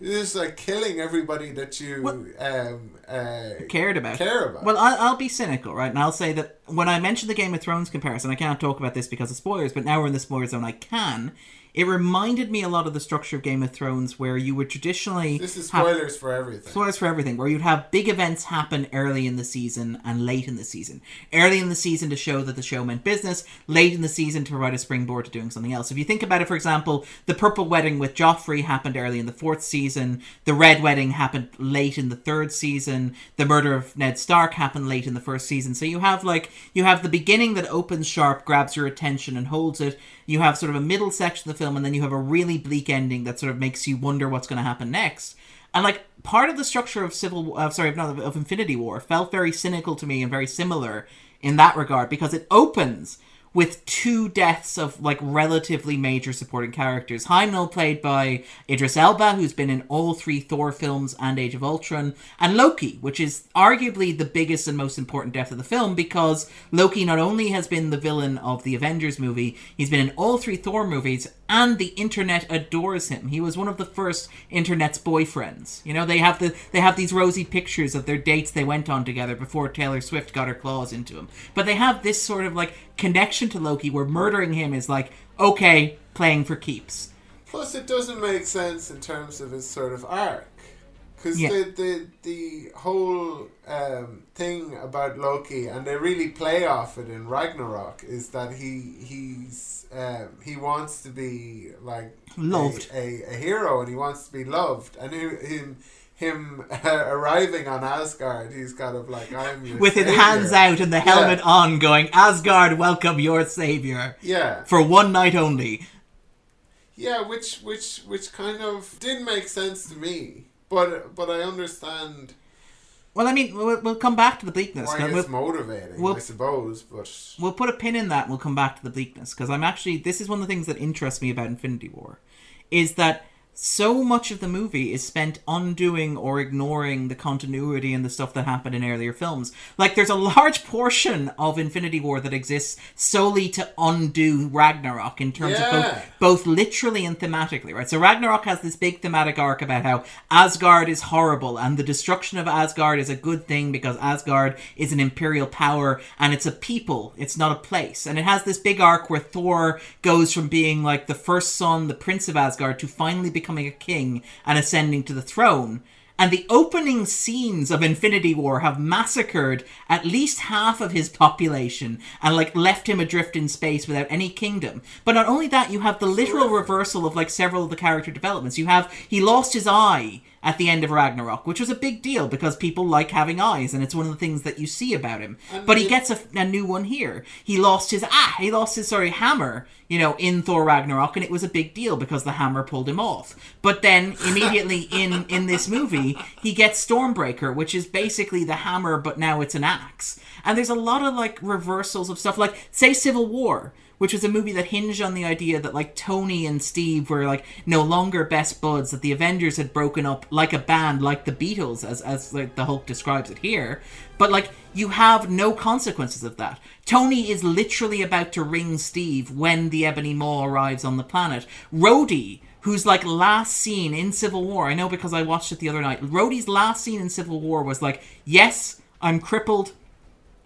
it's like killing everybody that you um, uh, cared about. care about. Well, I'll, I'll be cynical, right? And I'll say that when I mentioned the Game of Thrones comparison, I can't talk about this because of spoilers, but now we're in the spoiler zone, I can. It reminded me a lot of the structure of Game of Thrones, where you would traditionally this is have- spoilers for everything. spoilers for everything, where you'd have big events happen early in the season and late in the season. Early in the season to show that the show meant business, late in the season to provide a springboard to doing something else. If you think about it, for example, the Purple Wedding with Joffrey happened early in the fourth season, the Red Wedding happened late in the third season, the murder of Ned Stark happened late in the first season. So you have like you have the beginning that opens sharp, grabs your attention and holds it. You have sort of a middle section of the film, and then you have a really bleak ending that sort of makes you wonder what's going to happen next. And like part of the structure of Civil, uh, sorry, of Infinity War felt very cynical to me and very similar in that regard because it opens with two deaths of like relatively major supporting characters. Heimdall played by Idris Elba, who's been in all three Thor films and Age of Ultron, and Loki, which is arguably the biggest and most important death of the film because Loki not only has been the villain of the Avengers movie, he's been in all three Thor movies, and the internet adores him. He was one of the first internet's boyfriends. You know, they have the they have these rosy pictures of their dates they went on together before Taylor Swift got her claws into him. But they have this sort of like connection to Loki where murdering him is like okay, playing for keeps. Plus, it doesn't make sense in terms of his sort of arc. Because Yeah. the, the, the whole um, thing about Loki, and they really play off it in Ragnarok, is that he he's um, he wants to be like Loved. a, a, a hero, and he wants to be loved, and him him *laughs* arriving on Asgard, he's kind of like I'm With his hands out and the helmet on, going, Asgard, welcome your savior. Yeah, For one night only. Yeah, which which which kind of didn't make sense to me, but but I understand Well, I mean, we'll, we'll come back to the bleakness. why it's we'll, motivating, well- I suppose. But we'll put a pin in that and we'll come back to the bleakness because I'm actually this is one of the things that interests me about Infinity War is that so much of the movie is spent undoing or ignoring the continuity and the stuff that happened in earlier films. Like there's a large portion of Infinity War that exists solely to undo Ragnarok in terms of both both literally and thematically, right? So Ragnarok has this big thematic arc about how Asgard is horrible and the destruction of Asgard is a good thing because Asgard is an imperial power and it's a people, it's not a place. And it has this big arc where Thor goes from being like the first son, the prince of Asgard, to finally becoming a king and ascending to the throne. And the opening scenes of Infinity War have massacred at least half of his population and like left him adrift in space without any kingdom. But not only that, you have the literal reversal of like several of the character developments. You have he lost his eye at the end of Ragnarok, which was a big deal because people like having eyes, and it's one of the things that you see about him. But he gets a, a new one here. He lost his ah, he lost his sorry hammer, you know, in Thor Ragnarok, and it was a big deal because the hammer pulled him off. But then immediately in in this movie, he gets Stormbreaker, which is basically the hammer, but now it's an axe. And there's a lot of like reversals of stuff, like say Civil War which was a movie that hinged on the idea that like Tony and Steve were like no longer best buds, that the Avengers had broken up like a band, like the Beatles, as as like the Hulk describes it here. But like you have no consequences of that. Tony is literally about to ring Steve when the Ebony Maw arrives on the planet. Rhodey who's like last scene in Civil War, I know because I watched it the other night. Rhodey's last scene in Civil War was like, "Yes, I'm crippled.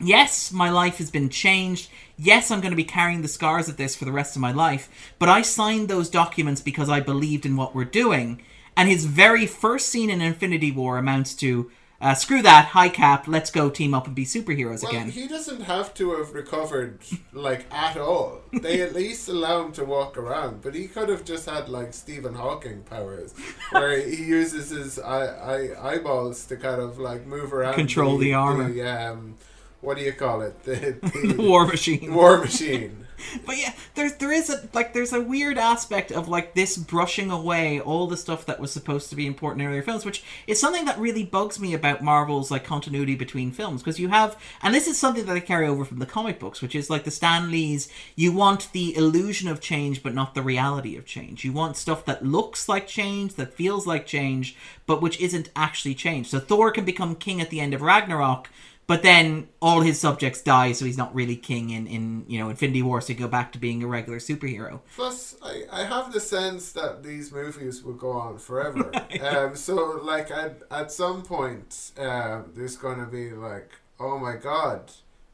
Yes, my life has been changed. Yes, I'm going to be carrying the scars of this for the rest of my life. But I signed those documents because I believed in what we're doing." And his very first scene in Infinity War amounts to, uh, "Screw that, high cap. Let's go team up and be superheroes well, again." he doesn't have to have recovered like at all. They at least allow him to walk around, but he could have just had like Stephen Hawking powers, where he *laughs* uses his eye, eye, eyeballs to kind of like move around, Control the armor. the, um, what do you call it? The, the *laughs* the War Machine. war machine. *laughs* But yeah, there's there is a like there's a weird aspect of like this brushing away all the stuff that was supposed to be important in earlier films, which is something that really bugs me about Marvel's like continuity between films because you have and this is something that I carry over from the comic books, which is like the Stan Lee's. You want the illusion of change, but not the reality of change. You want stuff that looks like change, that feels like change, but which isn't actually change. So Thor can become king at the end of Ragnarok. But then all his subjects die, so he's not really king in, in you know Infinity War. So he go back to being a regular superhero. Plus, I, I have the sense that these movies will go on forever. *laughs* um, so, like, at, at some point, um, there's going to be like, oh my god,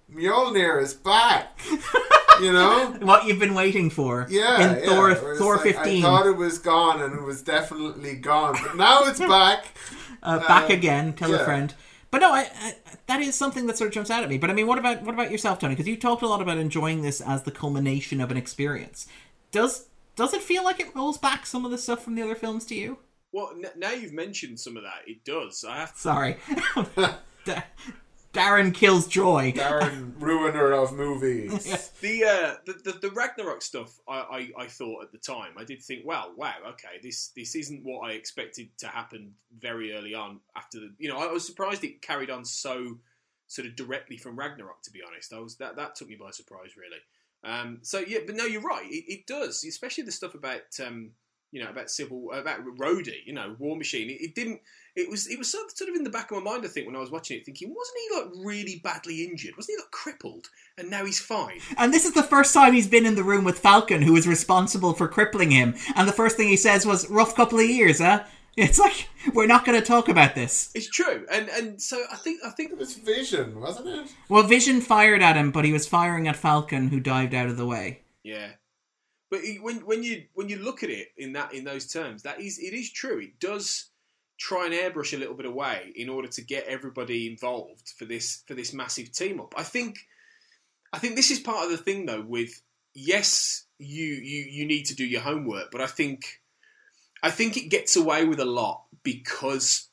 Mjolnir is back! *laughs* you know? What you've been waiting for? Yeah, in yeah. Thor Whereas, Thor like, fifteen, I thought it was gone and it was definitely gone. But now it's *laughs* back. uh, back uh, again. Tell a friend. But no, I, that is something that sort of jumps out at me. But I mean, what about what about yourself, Tony? Because you talked a lot about enjoying this as the culmination of an experience. Does does it feel like it rolls back some of the stuff from the other films to you? Well, n- now you've mentioned some of that, it does. I have Sorry, *laughs* *laughs* Da- Darren kills joy. Darren, *laughs* ruiner of movies. the, uh, the the the Ragnarok stuff. I, I, I thought at the time, I did think, well, wow, okay, this this isn't what I expected to happen very early on. After the, you know, I was surprised it carried on so sort of directly from Ragnarok. To be honest, I was that that took me by surprise, really. Um, so yeah, but no, you're right. It, it does, especially the stuff about um, you know about civil about Rhodey, you know, War Machine. It, it didn't. It was it was sort of, sort of in the back of my mind. I think when I was watching it, thinking, wasn't he like really badly injured? Wasn't he like crippled? And now he's fine. And this is the first time he's been in the room with Falcon, who is responsible for crippling him. And the first thing he says was, "Rough couple of years, huh?" *laughs* It's like we're not going to talk about this. It's true, and and so I think I think It was Vision, wasn't it? Well, Vision fired at him, but he was firing at Falcon, who dived out of the way. Yeah, but when when you when you look at it in that in those terms, that is it is true. It does try and airbrush a little bit away in order to get everybody involved for this for this massive team up. I think I think this is part of the thing though. With yes, you you you need to do your homework, but I think I think it gets away with a lot because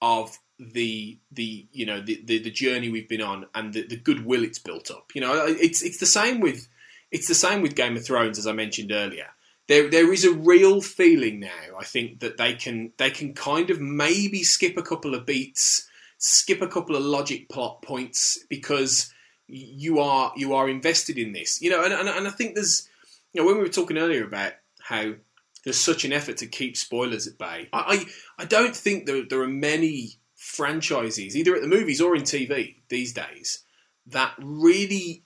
of the the you know the, the, the journey we've been on and the, the goodwill it's built up. You know, it's it's the same with it's the same with Game of Thrones as I mentioned earlier. There there is a real feeling now. I think that they can they can kind of maybe skip a couple of beats, skip a couple of logic plot points because you are you are invested in this. You know, and and, and I think there's you know when we were talking earlier about how there's such an effort to keep spoilers at bay. I I, I don't think there there are many franchises either at the movies or in TV these days that really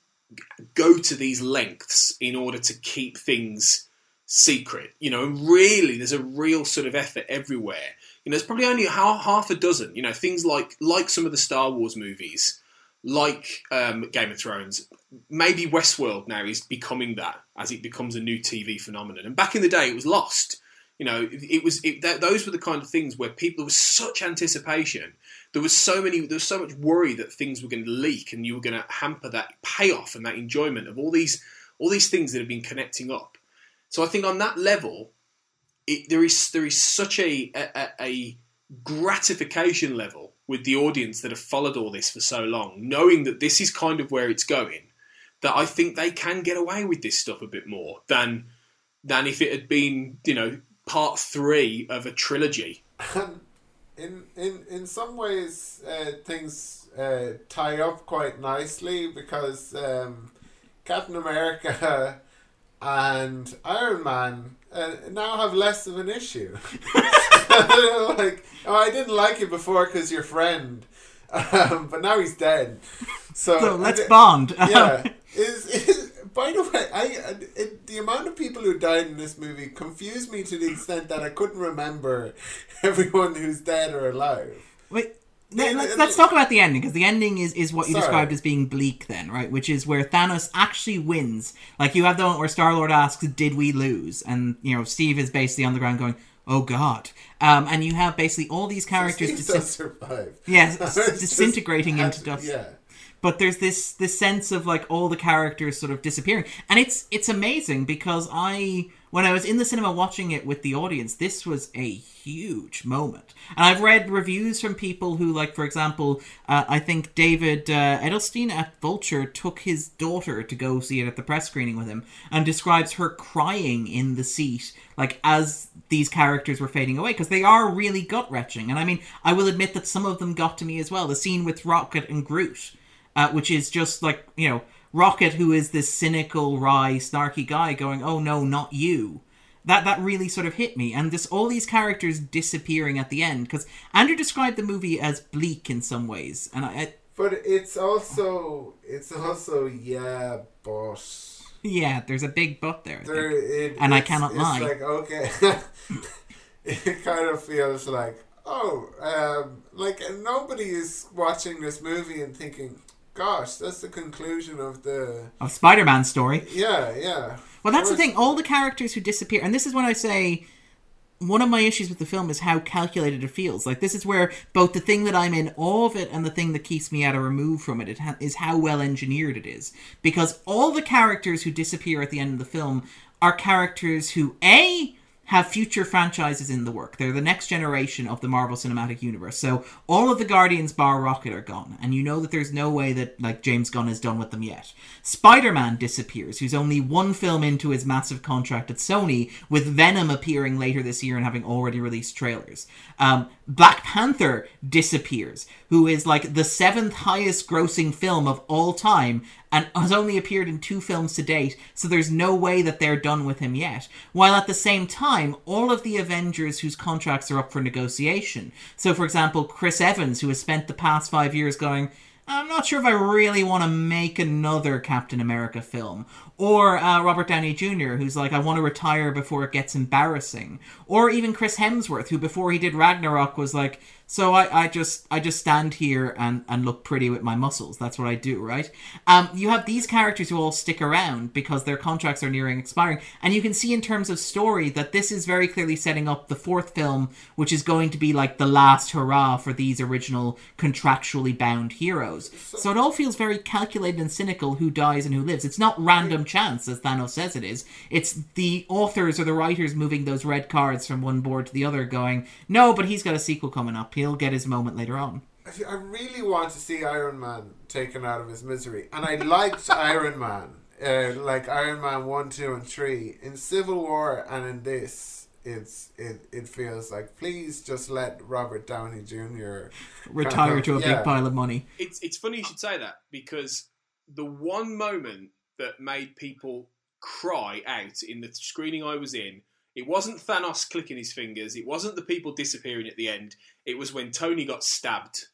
go to these lengths in order to keep things secret. You know, really, there's a real sort of effort everywhere. You know, there's probably only half, half a dozen. You know, things like like some of the Star Wars movies, like um, Game of Thrones. Maybe Westworld now is becoming that as it becomes a new TV phenomenon. And back in the day, it was Lost. You know, it, was it, that, those were the kind of things where people there was such anticipation. There was so many. There was so much worry that things were going to leak, and you were going to hamper that payoff and that enjoyment of all these all these things that have been connecting up. So I think on that level, it, there is there is such a, a a gratification level with the audience that have followed all this for so long, knowing that this is kind of where it's going, that I think they can get away with this stuff a bit more than than if it had been you know part three of a trilogy. *laughs* In in in some ways, uh, things uh, tie up quite nicely because um, Captain America *laughs* and Iron Man uh, now have less of an issue. *laughs* like, oh, I didn't like you before because your friend, um, but now he's dead. So, *laughs* So let's I- bond. yeah. *laughs* Is, is by the way, I, it, the amount of people who died in this movie confused me to the extent that I couldn't remember everyone who's dead or alive. Wait, let's, let's talk about the ending because the ending is, is what you Sorry. described as being bleak, then, right? Which is where Thanos actually wins. Like you have the one where Star Lord asks, "Did we lose?" And you know Steve is basically on the ground going, "Oh God!" Um, and you have basically all these characters. Steve disi- does survive. Yes, *laughs* It's disintegrating into to- dust. Yeah. but there's this this sense of like all the characters sort of disappearing and it's it's amazing because i when i was in the cinema watching it with the audience this was a huge moment. And i've read reviews from people who like for example uh, i think david uh, edelstein at vulture took his daughter to go see it at the press screening with him and describes her crying in the seat like as these characters were fading away because they are really gut wrenching and i mean i will admit that some of them got to me as well. The scene with rocket and groot uh, which is just like you know Rocket, who is this cynical, wry, snarky guy, going, "Oh no, not you." That that really sort of hit me, and this all these characters disappearing at the end because Andrew described the movie as bleak in some ways, and I, I but it's also it's also yeah, boss. Yeah, there's a big but there. I there it, And I cannot it's lie. Like okay, *laughs* it kind of feels like oh, um, like nobody is watching this movie and thinking, "Gosh, that's the conclusion of the." Of Spider Man story. Yeah, yeah. Well, that's the thing. All the characters who disappear, and this is when I say one of my issues with the film is how calculated it feels. Like this is where both the thing that I'm in awe of it and the thing that keeps me at a remove from it, it ha- is how well engineered it is. Because all the characters who disappear at the end of the film are characters who a have future franchises in the work. They're the next generation of the Marvel Cinematic Universe. So all of the Guardians bar Rocket are gone, and you know that there's no way that like James Gunn is done with them yet. Spider-Man disappears, who's only one film into his massive contract at Sony, with Venom appearing later this year and having already released trailers. Um, Black Panther disappears, who is like the seventh highest grossing film of all time and has only appeared in two films to date, so there's no way that they're done with him yet. While at the same time, all of the Avengers whose contracts are up for negotiation. So, for example, Chris Evans, who has spent the past five years going, I'm not sure if I really want to make another Captain America film. Or uh, Robert Downey Jr., who's like, I want to retire before it gets embarrassing. Or even Chris Hemsworth, who before he did Ragnarok was like, so I, I just I just stand here and, and look pretty with my muscles. That's what I do, right? Um, you have these characters who all stick around because their contracts are nearing expiring, and you can see in terms of story that this is very clearly setting up the fourth film, which is going to be like the last hurrah for these original contractually bound heroes. So it all feels very calculated and cynical who dies and who lives. It's not random chance, as Thanos says it is. It's the authors or the writers moving those red cards from one board to the other, going, no, but he's got a sequel coming up. He'll get his moment later on. I- I really want to see Iron Man taken out of his misery, and I liked *laughs* Iron Man, uh, like Iron Man one, two, and three in Civil War, and in this, it's it it feels like please just let Robert Downey Jr. Retire to a Yeah. big pile of money. It's it's funny you should say that because the one moment that made people cry out in the screening I was in, it wasn't Thanos clicking his fingers, it wasn't the people disappearing at the end, it was when Tony got stabbed.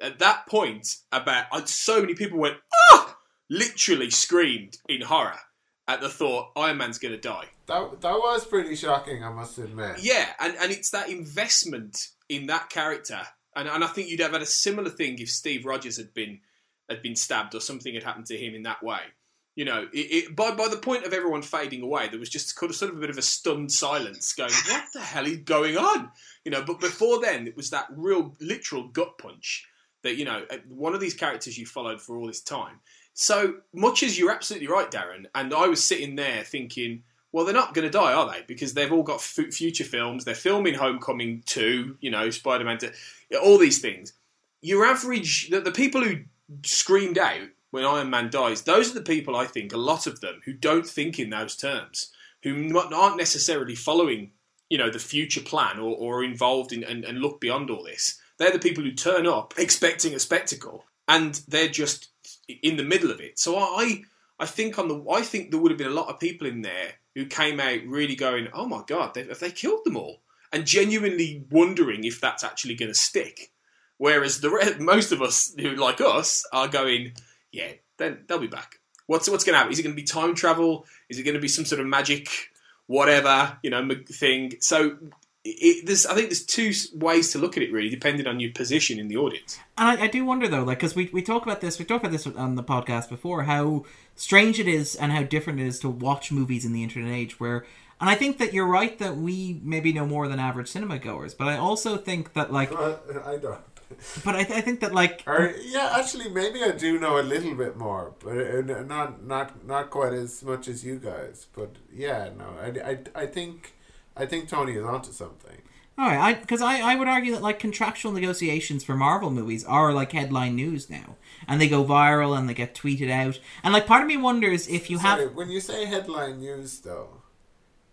At that point, about so many people went ah, literally screamed in horror at the thought Iron Man's going to die. That that was pretty shocking, I must admit. Yeah, and, and it's that investment in that character, and, and I think you'd have had a similar thing if Steve Rogers had been had been stabbed or something had happened to him in that way. You know, it, it, by by the point of everyone fading away, there was just kind of sort of a bit of a stunned silence, going, "What the hell is going on?" You know, but before then, it was that real, literal gut punch that you know uh, one of these characters you followed for all this time. So much as you're absolutely right, Darren, and I was sitting there thinking, well, they're not going to die, are they? Because they've all got f- future films. They're filming Homecoming 2, you know, Spider Man 2, all these things. Your average, the, the people who screamed out when Iron Man dies, those are the people, I think, a lot of them, who don't think in those terms, who aren't necessarily following, you know, the future plan or, or involved in and, and look beyond all this. They're the people who turn up *laughs* expecting a spectacle, and they're just in the middle of it. So I, I think on the, I think there would have been a lot of people in there who came out really going, "Oh my god, they, have they killed them all?" and genuinely wondering if that's actually going to stick. Whereas the *laughs* most of us who like us are going, "Yeah, then they'll be back." What's what's going to happen? Is it going to be time travel? Is it going to be some sort of magic, whatever you know thing? So. It, there's, I think there's two ways to look at it, really, depending on your position in the audience. And I, I do wonder though, like, because we, we talk about this, we talked about this on the podcast before, how strange it is and how different it is to watch movies in the internet age. Where, and I think that you're right that we maybe know more than average cinema goers, but I also think that like, But I don't. But I, th- I think that like, Or yeah, actually, maybe I do know a little bit more, but uh, not not not quite as much as you guys. But yeah, no, I, I, I think I think Tony is onto something. all right, I because I, I would argue that like contractual negotiations for Marvel movies are like headline news now, and they go viral and they get tweeted out, and like part of me wonders if you Sorry, have when you say headline news, though,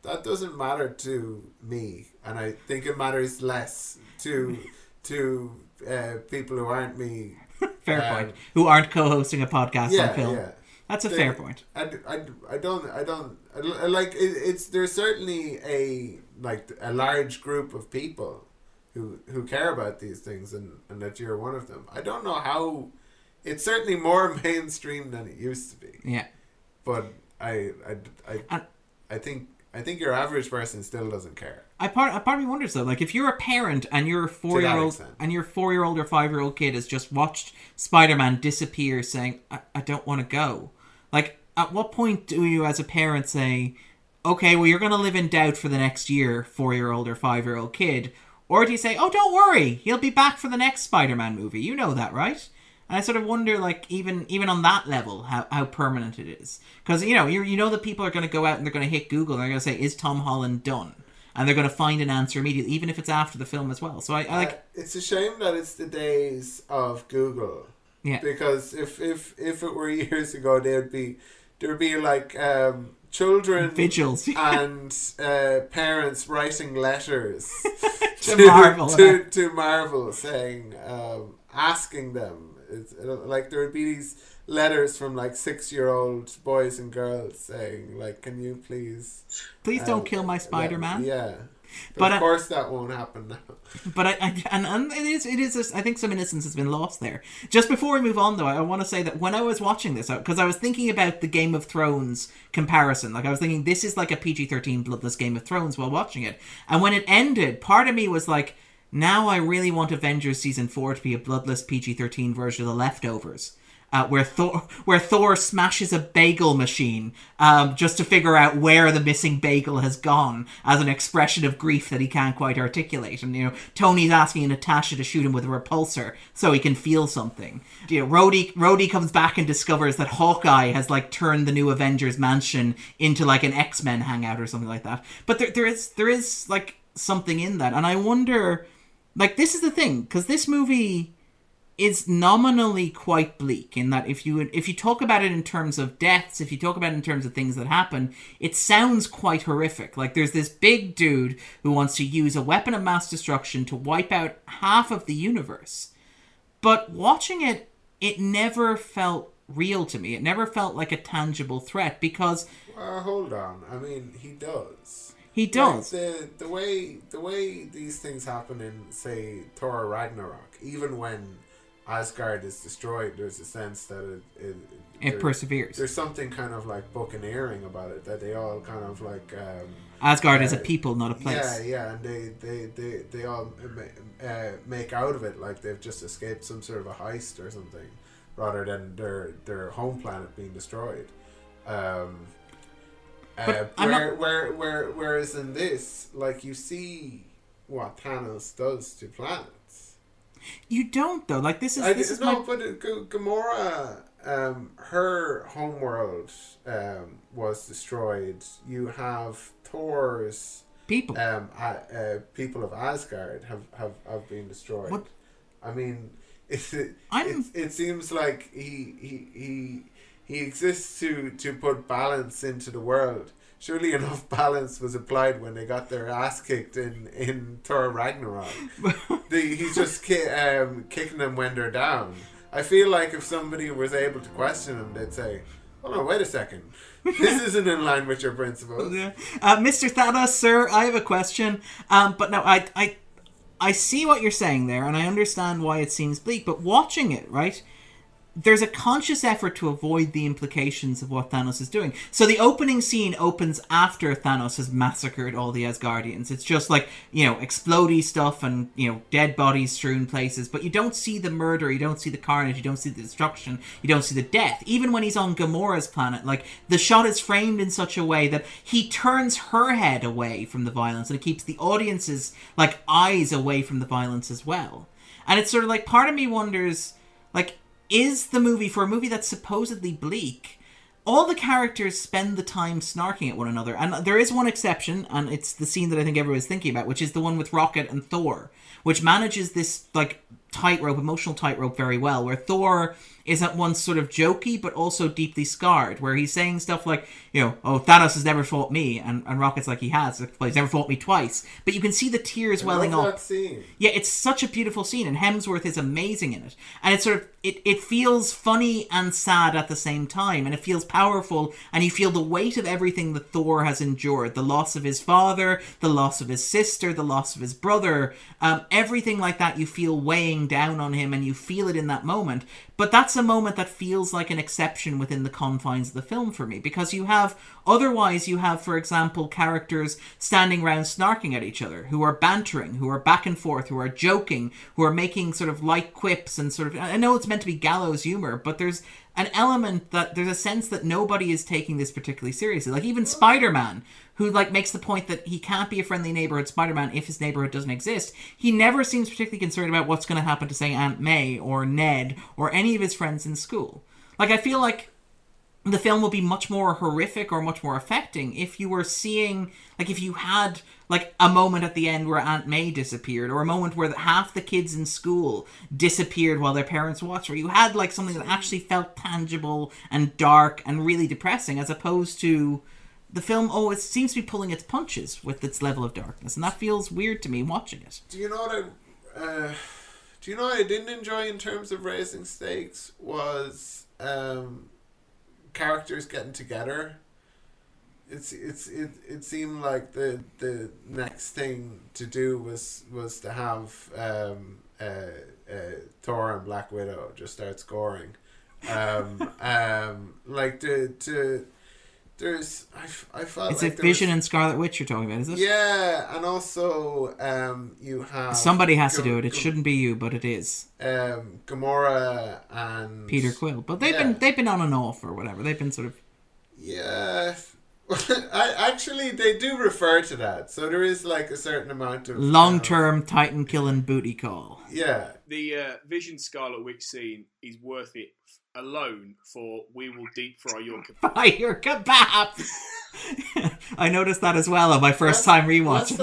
that doesn't matter to me, and I think it matters less to to uh, people who aren't me. *laughs* fair um, point who aren't co-hosting a podcast Yeah, on film. yeah. That's a They- fair point. I, I, I don't I don't I, like it, it's there's certainly a like a large group of people who who care about these things and, and that you're one of them. I don't know how it's certainly more *laughs* mainstream than it used to be. Yeah. But I I I, And- I think I think your average person still doesn't care. I part, a part of me wonders though, like if you're a parent and your four year old extent. and your four year old or five year old kid has just watched Spider Man disappear, saying, I, "I don't want to go," like at what point do you, as a parent, say, "Okay, well you're going to live in doubt for the next year, four year old or five year old kid," or do you say, "Oh, don't worry, he'll be back for the next Spider Man movie"? You know that, right? And I sort of wonder, like, even even on that level, how, how permanent it is. Because you know, you you know that people are going to go out and they're going to hit Google and they're going to say, "Is Tom Holland done?" And they're going to find an answer immediately, even if it's after the film as well. So I, I like, Uh, it's a shame that it's the days of Google. Yeah. Because if if if it were *laughs* years ago, there'd be there'd be like um, children vigils. *laughs* and uh, parents writing letters *laughs* To Marvel, to, to Marvel saying um, asking them it's, like there would be these letters from like six year old boys and girls saying like can you please Please don't uh, kill my Spider Man. yeah but, But, of uh, course that won't happen now *laughs* But I, I and, and it is it is just, I think some innocence has been lost there. Just before we move on though, I want to say that when I was watching this, because I was thinking about the Game of Thrones comparison, like I was thinking this is like a PG thirteen bloodless Game of Thrones while watching it, and when it ended, part of me was like, now I really want Avengers season four to be a bloodless PG thirteen version of the leftovers. Uh, where Thor, *laughs* where Thor smashes a bagel machine um, just to figure out where the missing bagel has gone, as an expression of grief that he can't quite articulate. And you know, Tony's asking Natasha to shoot him with a repulsor so he can feel something. You know, Rhodey, Rhodey comes back and discovers that Hawkeye has like turned the new Avengers mansion into like an X Men hangout or something like that. But there, there is there is like something in that, and I wonder, like this is the thing because this movie is nominally quite bleak in that if you if you talk about it in terms of deaths, if you talk about it in terms of things that happen, it sounds quite horrific. Like there's this big dude who wants to use a weapon of mass destruction to wipe out half of the universe. But watching it, it never felt real to me. It never felt like a tangible threat because hold on I mean he does he does. Like the the way the way these things happen in say Thor Ragnarok, even when Asgard is destroyed, there's a sense that it it, It there- perseveres. There's something kind of like buccaneering about it that they all kind of like um, Asgard is a uh, people, not a place. yeah yeah, and they they they they all uh, make out of it like they've just escaped some sort of a heist or something, rather than their their home planet being destroyed. Um, uh, But I'm where, where, where, whereas in this, like you see what Thanos does to planets. You don't though. Like this is I, this is no, my but it- G- Gamora, um, her homeworld um, was destroyed. You have Thor's people. um, uh, uh, people of Asgard have, have, have been destroyed. What- I mean, *laughs* it, it, it, it seems like he, he, he, he exists to, to put balance into the world. Surely enough *laughs* balance was applied when they got their ass kicked in, in Thor Ragnarok. *laughs* the, he's just ki- um, kicking them when they're down. I feel like if somebody was able to question him, they'd say, "Hold on, wait a second. This *laughs* isn't in line with your principles." Yeah. Uh, Mr. Thanos, sir, I have a question. Um, but no, I, I, I see what you're saying there, and I understand why it seems bleak. But watching it, right, there's a conscious effort to avoid the implications of what Thanos is doing. So the opening scene opens after Thanos has massacred all the Asgardians. It's just like you know, explodey stuff and you know, dead bodies strewn places. But you don't see the murder, you don't see the carnage, you don't see the destruction, you don't see the death. Even when he's on Gamora's planet, like the shot is framed in such a way that he turns her head away from the violence, and it keeps the audience's like eyes away from the violence as well. And it's sort of like part of me wonders, like is the movie for a movie that's supposedly bleak. All the characters spend the time snarking at one another and there is one exception and it's the scene that i think everyone's thinking about which is the one with rocket and thor which manages this like tightrope emotional tightrope very well where thor is at once sort of jokey but also deeply scarred where he's saying stuff like you know oh thanos has never fought me and, and rocket's like he has but he's never fought me twice but you can see the tears welling Love up yeah, it's such a beautiful scene, and Hemsworth is amazing in it. And it's sort of it, it feels funny and sad at the same time, and it feels powerful, and you feel the weight of everything that Thor has endured: the loss of his father, the loss of his sister, the loss of his brother, um, everything like that. You feel weighing down on him, and you feel it in that moment. But that's a moment that feels like an exception within the confines of the film for me because you have otherwise you have, for example, characters standing around snarking at each other, who are bantering, who are back and forth, who are joking, who are making sort of light quips and sort of. I know it's meant to be gallows humor, but there's an element that there's a sense that nobody is taking this particularly seriously. Like even Spider-Man, who like makes the point that he can't be a friendly neighborhood Spider-Man if his neighborhood doesn't exist. He never seems particularly concerned about what's going to happen to say Aunt May or Ned or any of his friends in school. Like I feel like the film will be much more horrific or much more affecting if you were seeing like if you had like a moment at the end where Aunt May disappeared or a moment where half the kids in school disappeared while their parents watched where you had like something that actually felt tangible and dark and really depressing as opposed to the film oh it seems to be pulling its punches with its level of darkness and that feels weird to me watching it Do you know what I? Uh, do you know what I didn't enjoy in terms of raising stakes was um, characters getting together. It's it's it, it seemed like the the next thing to do was was to have um, uh, uh, Thor and Black Widow just start scoring. Um, *laughs* um, like to to there's I, f- I felt it's like a Vision was- and Scarlet Witch you're talking about is it? Yeah, and also um, you have somebody has to do it. It Gam- shouldn't be you but it is. um, Gamora and Peter Quill. But they've Yeah. been they've been on and off or whatever. They've been sort of Yeah, *laughs* I actually they do refer to that, so there is like a certain amount of long term Titan killing booty call. Yeah, The uh, Vision Scarlet Witch scene is worth it alone for "We will deep fry your." kebab." Fire kebab. *laughs* I noticed that as well on my first What? time rewatching.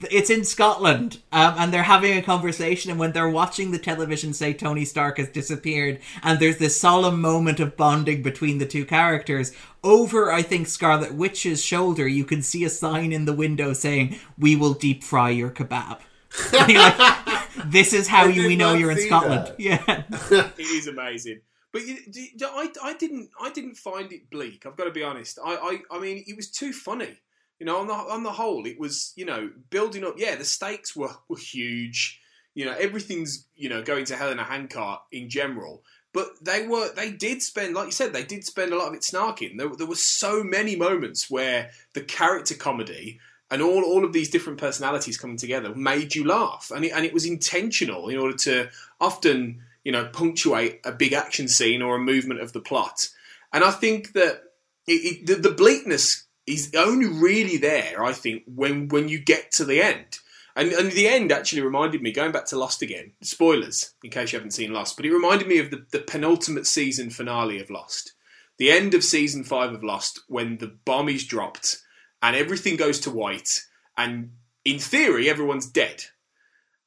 *laughs* It's in Scotland, um, and they're having a conversation. And when they're watching the television, say Tony Stark has disappeared, and there's this solemn moment of bonding between the two characters. Over, I think Scarlet Witch's shoulder, you can see a sign in the window saying, "We will deep fry your kebab." *laughs* Like, this is how you, we know you're in Scotland. that. Yeah. it is amazing. But you, I, I didn't, I didn't find it bleak. I've got to be honest. I, I, I mean, it was too funny. You know, on the on the whole, it was you know building up. Yeah, the stakes were were huge. You know, everything's you know going to hell in a handcart in general. But they were, they did spend, like you said, they did spend a lot of it snarking. There, there were so many moments where the character comedy and all, all of these different personalities coming together made you laugh, and it, and it was intentional in order to often you know punctuate a big action scene or a movement of the plot. And I think that it, it, the, the bleakness is only really there. I think when when you get to the end. And, and the end actually reminded me, going back to Lost again, spoilers in case you haven't seen Lost, but it reminded me of the, the penultimate season finale of Lost. The end of season five of Lost, when the bomb is dropped and everything goes to white, and in theory, everyone's dead.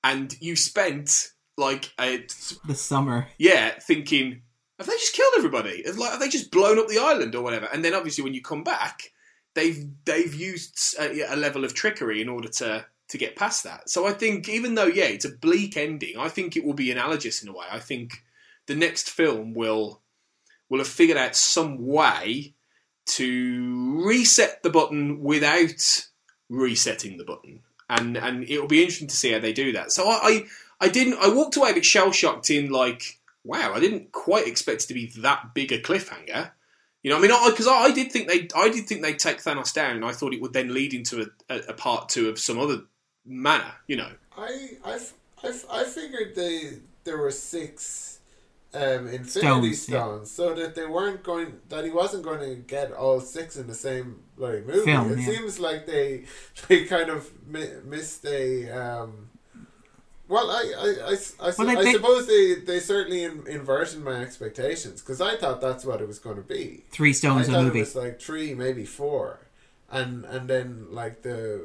And you spent like a The summer. yeah, thinking, have they just killed everybody? Have, like, have they just blown up the island or whatever? And then obviously when you come back, they've they've used uh, a, a level of trickery in order to to get past that. So I think even though yeah, it's a bleak ending, I think it will be analogous in a way. I think the next film will will have figured out some way to reset the button without resetting the button. And and it'll be interesting to see how they do that. So I, I I didn't. I walked away a bit shell shocked in like, wow, I didn't quite expect it to be that big a cliffhanger. You know, I mean, because I, I, did think they, I did think they'd take Thanos down, and I thought it would then lead into a, a, a part two of some other manner. You know, I, I, I figured they there were six um, Stones, Infinity yeah. Stones, so that they weren't going that he wasn't going to get all six in the same bloody movie. Film, it yeah. seems like they *laughs* they kind of mi- missed a. Um, well, I I, I, I Well, they- I they- suppose they, they certainly in, inverted my expectations because I thought that's what it was going to be. Three stones a thought it movie. was like three, maybe four, and and then like the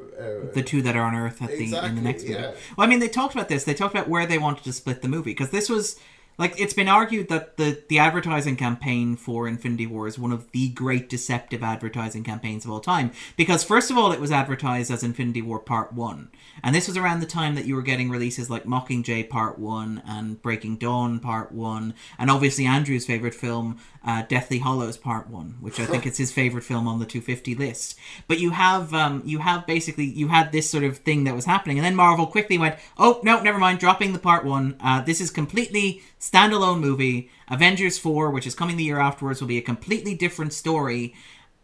uh, the two that are on Earth at the in the next movie. yeah. Well, I mean, they talked about this. They talked about where they wanted to split the movie because this was like it's been argued that the the advertising campaign for Infinity War is one of the great deceptive advertising campaigns of all time. Because first of all, it was advertised as Infinity War Part One, and this was around the time that you were getting releases like Mockingjay Part One and Breaking Dawn Part One, and obviously Andrew's favorite film, uh, Deathly Hallows Part One, which I think *laughs* is his favorite film on the 250 list. But you have um, you have basically you had this sort of thing that was happening, and then Marvel quickly went, "Oh no, never mind, dropping the Part One. Uh, this is completely standalone movie. Avengers 4, which is coming the year afterwards, will be a completely different story.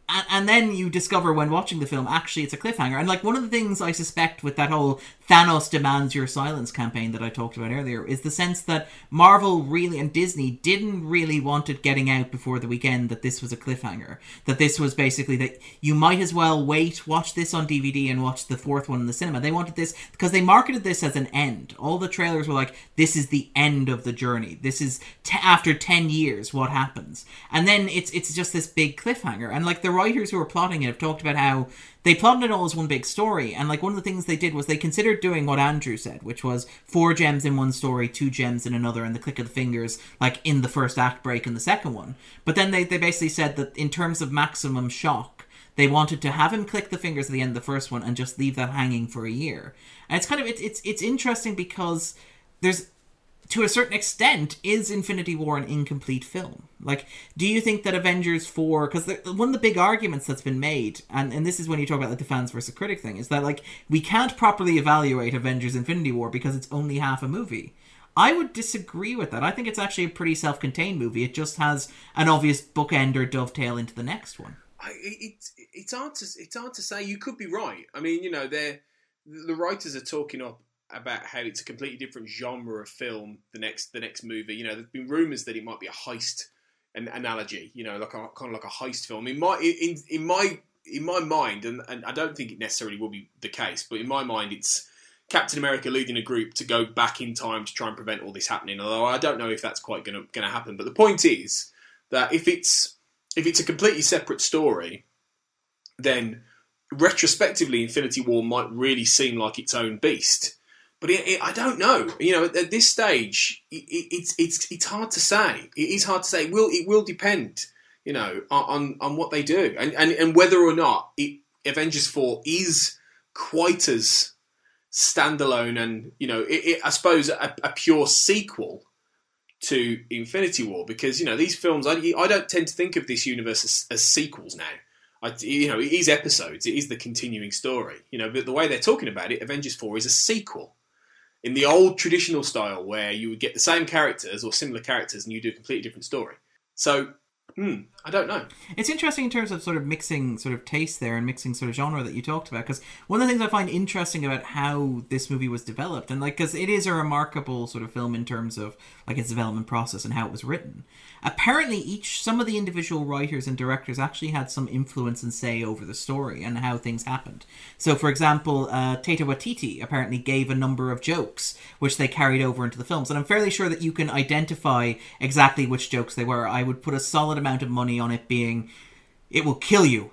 And, and then you discover when watching the film, actually, it's a cliffhanger. And like one of the things I suspect with that whole Thanos demands your silence campaign that I talked about earlier is the sense that Marvel really and Disney didn't really want it getting out before the weekend that this was a cliffhanger. That this was basically that you might as well wait, watch this on DVD and watch the fourth one in the cinema. They wanted this because they marketed this as an end. All the trailers were like, this is the end of the journey. This is t- after 10 years what happens. And then it's it's just this big cliffhanger. And like the writers who were plotting it have talked about how they plotted it all as one big story. And like one of the things they did was they considered doing what Andrew said, which was four gems in one story, two gems in another, and the click of the fingers, like in the first act break in the second one. But then they, they basically said that in terms of maximum shock, they wanted to have him click the fingers at the end of the first one and just leave that hanging for a year. And it's kind of it's it's, it's interesting because there's to a certain extent, is Infinity War an incomplete film? Like, do you think that Avengers 4, because one of the big arguments that's been made, and, and this is when you talk about like the fans versus critic thing, is that like, we can't properly evaluate Avengers Infinity War because it's only half a movie. I would disagree with that. I think it's actually a pretty self contained movie. It just has an obvious bookend or dovetail into the next one. I, it, it's hard to it's hard to say. You could be right. I mean, you know, they're the writers are talking up about how it's a completely different genre of film. The next the next movie, you know, there's been rumours that it might be a heist an analogy, you know, like a kind of like a heist film. In my in in my in my mind, and, and I don't think it necessarily will be the case, but in my mind, it's Captain America leading a group to go back in time to try and prevent all this happening. Although I don't know if that's quite going to happen. But the point is that if it's if it's a completely separate story, then retrospectively, Infinity War might really seem like its own beast. But it, it, I don't know. You know, at, this stage, it, it's it's it's hard to say. It is hard to say. It will it will depend, you know, on on what they do and and, and whether or not Avengers Four is quite as standalone and you know, I suppose a, a, pure sequel to Infinity War because you know these films. I, I don't tend to think of this universe as, as sequels now. I, you know, it is episodes. It is the continuing story. You know, but the way they're talking about it, Avengers Four is a sequel in the old traditional style where you would get the same characters or similar characters and you do a completely different story. So Hmm, I don't know. It's interesting in terms of sort of mixing sort of taste there and mixing sort of genre that you talked about. Because one of the things I find interesting about how this movie was developed, and like, because it is a remarkable sort of film in terms of like its development process and how it was written. Apparently, each some of the individual writers and directors actually had some influence and say over the story and how things happened. So, for example, uh, Taika Waititi apparently gave a number of jokes which they carried over into the films, and I'm fairly sure that you can identify exactly which jokes they were. I would put a solid amount of money on it being, "It will kill you,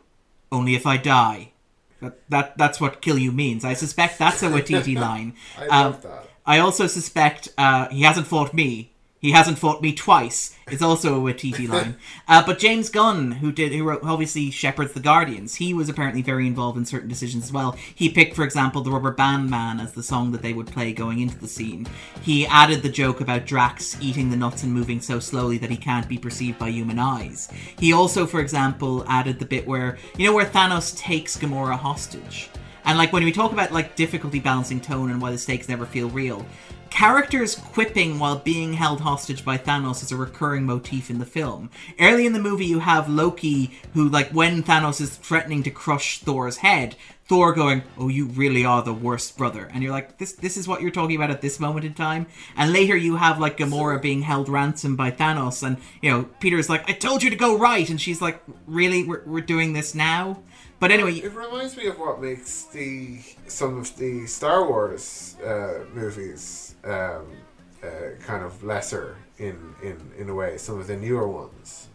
only if I die." That, that that's what "kill you" means. I suspect that's a Waititi *laughs* line. I love um, that. I also suspect uh, he hasn't fought me, he hasn't fought me twice. It's also a Waititi *laughs* line. Uh, but James Gunn, who did, who wrote, obviously shepherds the Guardians, he was apparently very involved in certain decisions as well. He picked, for example, the Rubber Band Man as the song that they would play going into the scene. He added the joke about Drax eating the nuts and moving so slowly that he can't be perceived by human eyes. He also, for example, added the bit where you know where Thanos takes Gamora hostage. And like when we talk about like difficulty balancing tone and why the stakes never feel real, Characters quipping while being held hostage by Thanos is a recurring motif in the film. Early in the movie, you have Loki, who, like, when Thanos is threatening to crush Thor's head, Thor going, "Oh, you really are the worst brother," and you're like, "This, this is what you're talking about at this moment in time." And later, you have like Gamora being held ransom by Thanos, and you know, Peter's like, "I told you to go right," and she's like, "Really? We're, we're doing this now?" But anyway, it reminds me of what makes the some of the Star Wars uh, movies um, uh, kind of lesser in, in, in a way. Some of the newer ones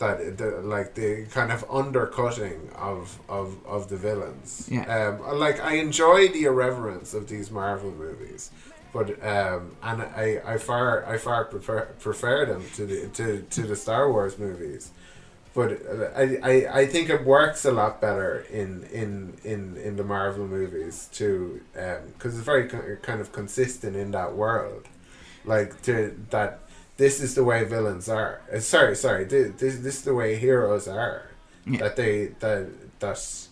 that the, like the kind of undercutting of of, of the villains. Yeah. Um, like I enjoy the irreverence of these Marvel movies, but um, and I, I far I far prefer prefer them to the to, to the Star Wars movies. But I, I, I think it works a lot better in in, in, in the Marvel movies too, because um, it's very kind of consistent in that world, like to that this is the way villains are. Uh, sorry, sorry, this, this this is the way heroes are. Yeah. That they that that's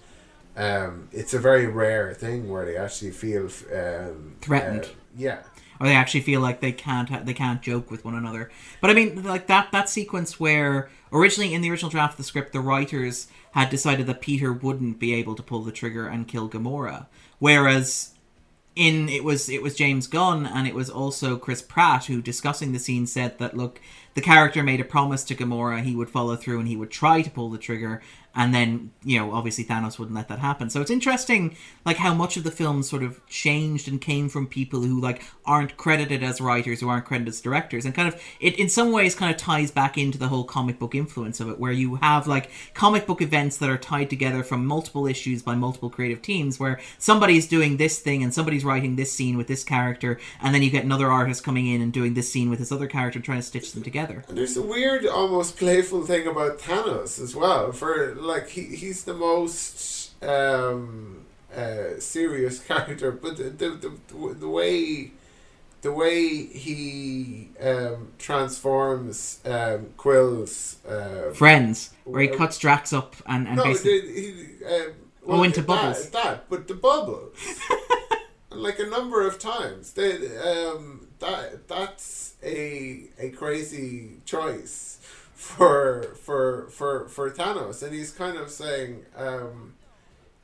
um, it's a very rare thing where they actually feel um, threatened. Uh, yeah. Or they actually feel like they can't ha- they can't joke with one another. But I mean, like that that sequence where originally in the original draft of the script, the writers had decided that Peter wouldn't be able to pull the trigger and kill Gamora, whereas in it was it was James Gunn and it was also Chris Pratt who discussing the scene said that look the character made a promise to Gamora he would follow through and he would try to pull the trigger and then you know obviously Thanos wouldn't let that happen. So it's interesting like how much of the film sort of changed and came from people who like aren't credited as writers who aren't credited as directors and kind of it in some ways kind of ties back into the whole comic book influence of it where you have like comic book events that are tied together from multiple issues by multiple creative teams where somebody's doing this thing and somebody's writing this scene with this character and then you get another artist coming in and doing this scene with this other character trying to stitch them together And there's a weird, almost playful thing about Thanos as well. For like, he he's the most um, uh, serious *laughs* character, but the the, the, the way the way he um, transforms um, Quill's uh, friends where he cuts Drax up and, and no, basically the, he, um, Oh, into that, bubbles. That, but the bubbles, *laughs* like a number of times. They, um, that that's a a crazy choice for for for for Thanos, and he's kind of saying, um,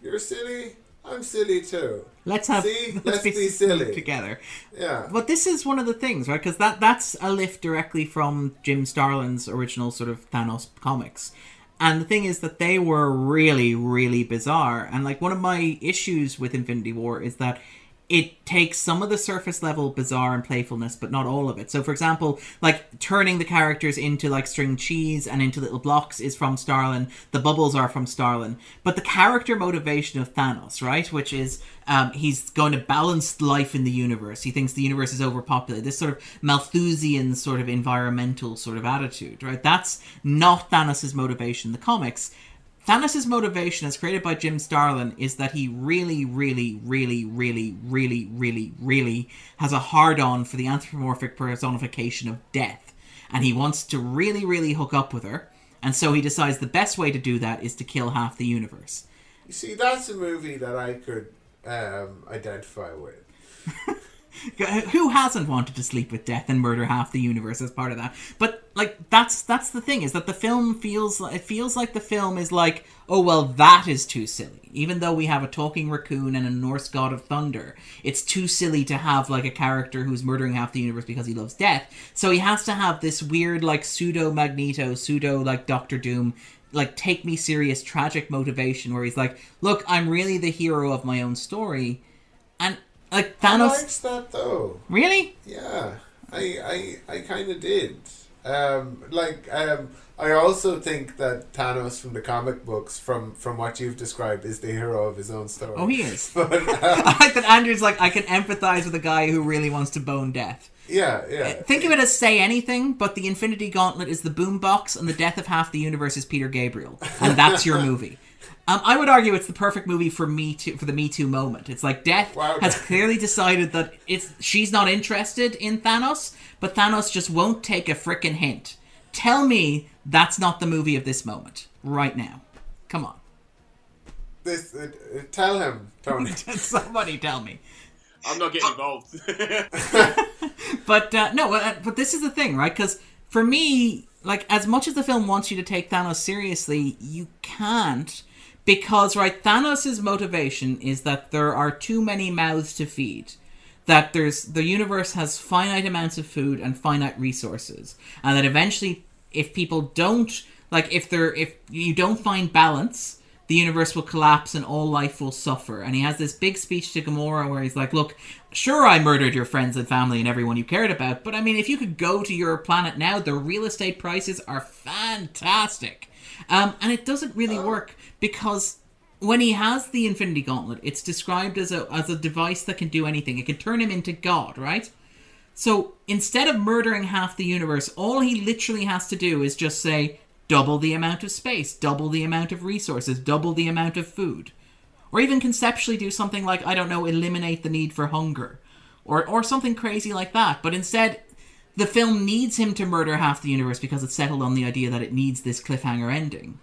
"You're silly. I'm silly too." let's have See? *laughs* Let's be silly. together Yeah. But this is one of the things, right? Because that that's a lift directly from Jim Starlin's original sort of Thanos comics. And the thing is that they were really, really bizarre. And like one of my issues with Infinity War is that it takes some of the surface level bizarre and playfulness, but not all of it. So, for example, like turning the characters into like string cheese and into little blocks is from Starlin. The bubbles are from Starlin. But the character motivation of Thanos, right, which is um, he's going to balance life in the universe. He thinks the universe is overpopulated. This sort of Malthusian sort of environmental sort of attitude, right? That's not Thanos' motivation in the comics. Thanos' motivation, as created by Jim Starlin, is that he really, really, really, really, really, really, really has a hard on for the anthropomorphic personification of death. And he wants to really, really hook up with her. And so he decides the best way to do that is to kill half the universe. You see, that's a movie that I could um, identify with. *laughs* *laughs* Who hasn't wanted to sleep with death and murder half the universe as part of that? But like that's that's the thing is that the film feels it feels like the film is like oh well that is too silly. Even though we have a talking raccoon and a Norse god of thunder, it's too silly to have like a character who's murdering half the universe because he loves death. So he has to have this weird like pseudo Magneto, pseudo like Doctor Doom like take me serious tragic motivation where he's like, "Look, I'm really the hero of my own story." And like I Thanos liked that though. Really? Yeah, I I I kind of did. Um, like um, I also think that Thanos from the comic books, from from what you've described, is the hero of his own story. Oh, he is. *laughs* But *laughs* um, I like that Andrew's like, I can empathize with a guy who really wants to bone death. yeah, yeah. Think of it as say anything, but the Infinity Gauntlet is the boombox, and the death of half the universe is Peter Gabriel, and that's your *laughs* movie. Um, I would argue it's the perfect movie for me too for the Me Too moment. It's like Death Wow. has clearly decided that it's she's not interested in Thanos, but Thanos just won't take a frickin' hint. Tell me that's not the movie of this moment right now. Come on, This uh, uh, tell him, Tony. *laughs* somebody tell me. I'm not getting involved. *laughs* But uh, no, uh, but this is the thing, right? Because for me, like as much as the film wants you to take Thanos seriously, you can't because right, Thanos' motivation is that there are too many mouths to feed. That there's the universe has finite amounts of food and finite resources, and that eventually, if people don't like, if there if you don't find balance, the universe will collapse and all life will suffer. And he has this big speech to Gamora where he's like, Look, sure, I murdered your friends and family and everyone you cared about, but I mean, if you could go to your planet now, the real estate prices are fantastic. Um, and it doesn't really work because when he has the Infinity Gauntlet, it's described as a, as a device that can do anything. It can turn him into God, right? So instead of murdering half the universe, all he literally has to do is just say, double the amount of space, double the amount of resources, double the amount of food. Or even conceptually do something like, I don't know, eliminate the need for hunger. Or, or something crazy like that. But instead, the film needs him to murder half the universe because it's settled on the idea that it needs this cliffhanger ending.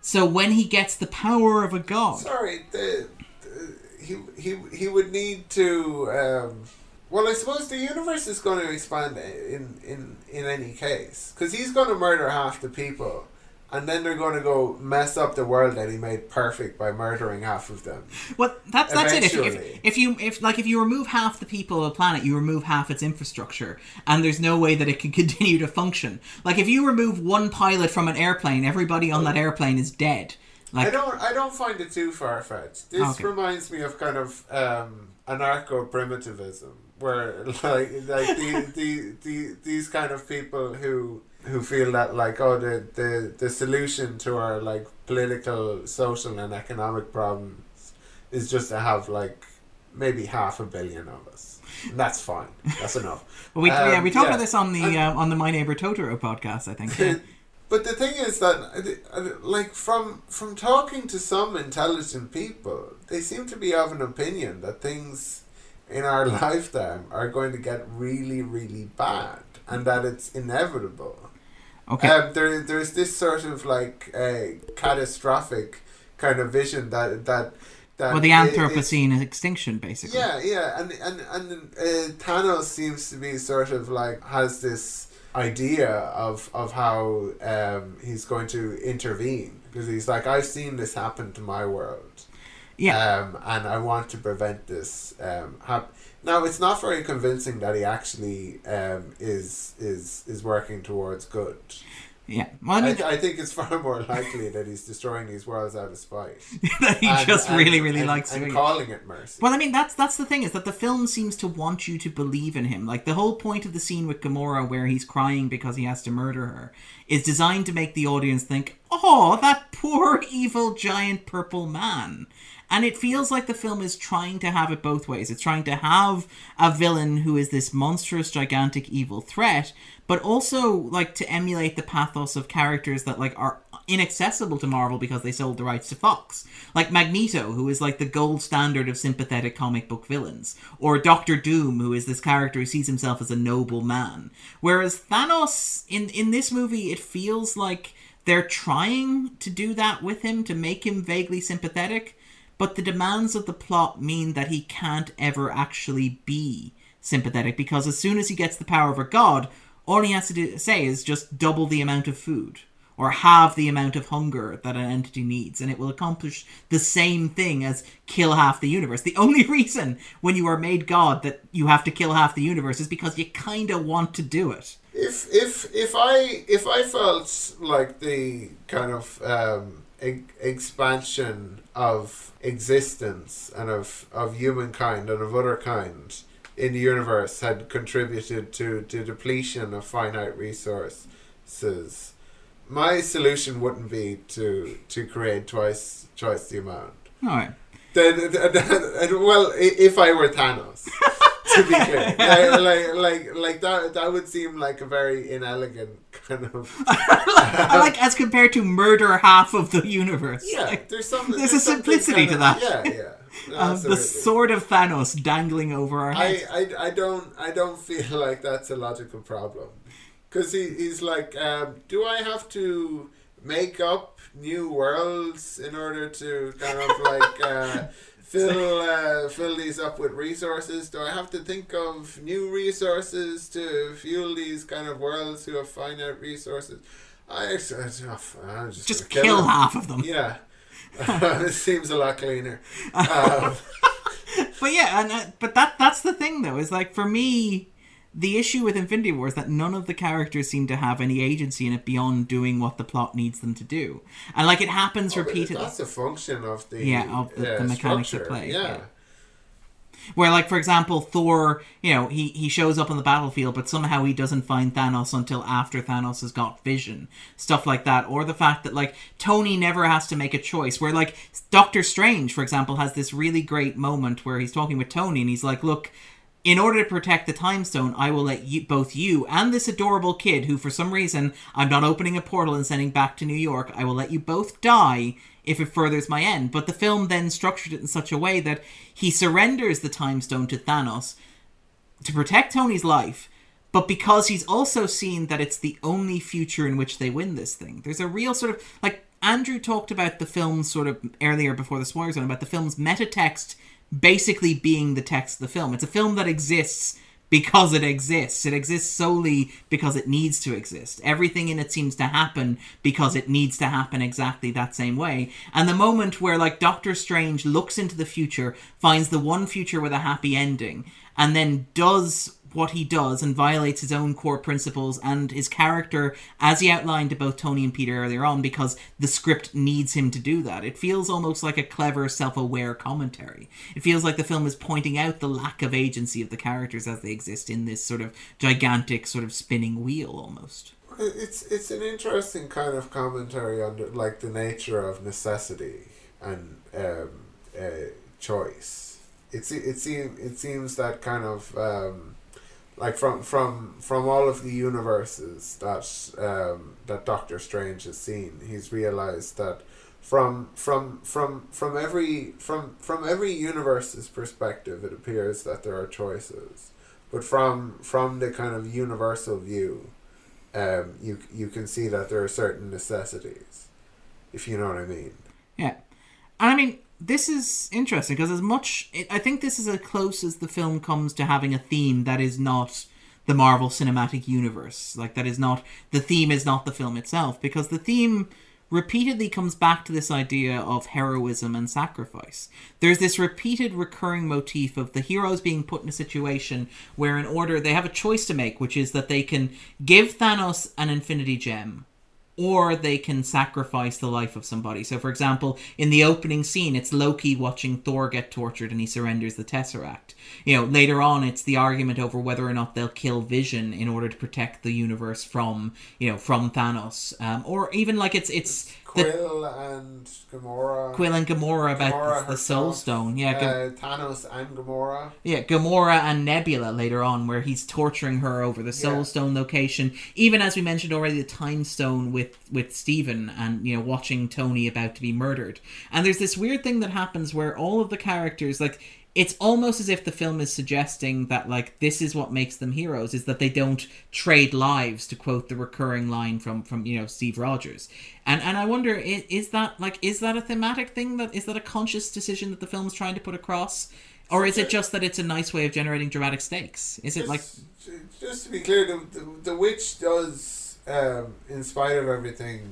So when he gets the power of a god. Sorry, the, the, he he he would need to um, Well, I suppose the universe is going to expand in in in any case because he's going to murder half the people, and then they're going to go mess up the world that he made perfect by murdering half of them. Well, that's that's it. If, if, if you if like if you remove half the people of a planet, you remove half its infrastructure, and there's no way that it can *laughs* continue to function. Like if you remove one pilot from an airplane, everybody on that airplane is dead. I don't I don't find it too far fetched. This Okay. reminds me of kind of um, anarcho primitivism, where *laughs* like like the, the, the these kind of people who who feel that like oh the, the the solution to our like political, social, and economic problems is just to have like maybe half a billion of us. And that's fine. That's enough. *laughs* But we yeah Um, we talked yeah. about this on the And- uh, on the My Neighbor Totoro podcast, I think. Yeah. *laughs* But the thing is that, uh, uh, like, from from talking to some intelligent people, they seem to be of an opinion that things in our *laughs* lifetime are going to get really, really bad, and that it's inevitable. Okay. Um, there, there's this sort of like a catastrophic kind of vision that that that well, the i- is- Anthropocene extinction, basically. yeah, yeah, and and and uh, Thanos seems to be sort of like has this idea of of how um, he's going to intervene because he's like I've seen this happen to my world, Yeah. um, and I want to prevent this. Um, hap- now it's not very convincing that he actually um, is is is working towards good. Yeah. Well, I I, th- I think it's *laughs* far more likely that he's destroying these worlds out of spite. *laughs* that he And- just and- really, really and- likes and calling it mercy. Well, I mean, that's that's the thing is that the film seems to want you to believe in him. Like the whole point of the scene with Gamora, where he's crying because he has to murder her, is designed to make the audience think, "Oh, that poor evil giant purple man." And it feels like the film is trying to have it both ways. It's trying to have a villain who is this monstrous, gigantic, evil threat, but also like to emulate the pathos of characters that like are inaccessible to Marvel because they sold the rights to Fox. Like Magneto, who is like the gold standard of sympathetic comic book villains, or Doctor Doom, who is this character who sees himself as a noble man. Whereas Thanos in in this movie it feels like they're trying to do that with him to make him vaguely sympathetic, but the demands of the plot mean that he can't ever actually be sympathetic because as soon as he gets the power of a god, all he has to do, say is just double the amount of food or halve the amount of hunger that an entity needs, and it will accomplish the same thing as kill half the universe. The only *laughs* reason when you are made God that you have to kill half the universe is because you kind of want to do it. if if if I if I felt like the kind of um, e- expansion of existence and of of humankind and of other kind in the universe had contributed to the depletion of finite resources, my solution wouldn't be to to create twice twice the amount. All right. *laughs* Well, if I were Thanos, to be clear, *laughs* like, like, like, like that, that would seem like a very inelegant kind of. I *laughs* like as compared to murder half of the universe. Yeah, Like, there's some. There's a something simplicity to that. Yeah, yeah. um, the sword of Thanos dangling over our I. I, I don't I don't feel like that's a logical problem, because he, he's like, um, do I have to make up new worlds in order to kind of like uh, *laughs* fill uh, fill these up with resources? Do I have to think of new resources to fuel these kind of worlds who have finite resources? I, I just, I'm just, Just gonna kill half of them. Yeah. *laughs* *laughs* it seems a lot cleaner. Um, But yeah, and uh, but that that's the thing though is like for me, the issue with Infinity War is that none of the characters seem to have any agency in it beyond doing what the plot needs them to do, and like it happens but repeatedly. That's a function of the Yeah, of the- uh, the mechanics at structure. play, Yeah. yeah. Where, like, for example, Thor, you know, he, he shows up on the battlefield, but somehow he doesn't find Thanos until after Thanos has got vision. Stuff like that. Or the fact that, like, Tony never has to make a choice. Where, like, Doctor Strange, for example, has this really great moment where he's talking with Tony and he's like, look, in order to protect the time stone, I will let you, both you and this adorable kid, who for some reason I'm not opening a portal and sending back to New York, I will let you both die if it furthers my end. But the film then structured it in such a way that he surrenders the time stone to Thanos to protect Tony's life, but because he's also seen that it's the only future in which they win this thing. There's a real sort of like Andrew talked about the film sort of earlier before the spoiler zone about the film's meta text basically being the text of the film. It's a film that exists because it exists. It exists solely because it needs to exist. Everything in it seems to happen because it needs to happen exactly that same way. And the moment where, like, Doctor Strange looks into the future, finds the one future with a happy ending, and then does what he does and violates his own core principles and his character as he outlined to both Tony and Peter earlier on because the script needs him to do that. It feels almost like a clever self-aware commentary. It feels like the film is pointing out the lack of agency of the characters as they exist in this sort of gigantic sort of spinning wheel almost. It's it's an interesting kind of commentary on the, like the nature of necessity and um, uh, choice. It's it seems it seems that kind of um, like from from from all of the universes that um, that Doctor Strange has seen, he's realized that from from from from every from from every universe's perspective, it appears that there are choices, but from from the kind of universal view, um, you you can see that there are certain necessities, if you know what I mean. Yeah, I mean this is interesting because as much I think this is as close as the film comes to having a theme that is not the Marvel Cinematic Universe. Like that is not the theme is not the film itself because the theme repeatedly comes back to this idea of heroism and sacrifice. There's this repeated recurring motif of the heroes being put in a situation where in order they have a choice to make which is that they can give Thanos an infinity gem or they can sacrifice the life of somebody. So, for example, in the opening scene, it's Loki watching Thor get tortured and he surrenders the Tesseract. You know, later on, it's the argument over whether or not they'll kill Vision in order to protect the universe from, you know, from Thanos. Um, or even like it's it's Quill and Gamora. Quill and Gamora about Gamora the, the Soul Stone. Yeah, uh, Thanos and Gamora. Yeah, Gamora and Nebula later on, where he's torturing her over the Soul yeah. Stone location. Even as we mentioned already, the Time Stone with with Stephen and you know watching Tony about to be murdered. And there's this weird thing that happens where all of the characters like it's almost as if the film is suggesting that like this is what makes them heroes is that they don't trade lives to quote the recurring line from from you know Steve Rogers. And and I wonder is, is that like is that a thematic thing that is that a conscious decision that the film's trying to put across? Or is it just that it's a nice way of generating dramatic stakes? Is it like just to be clear the, the, the witch does um, in spite of everything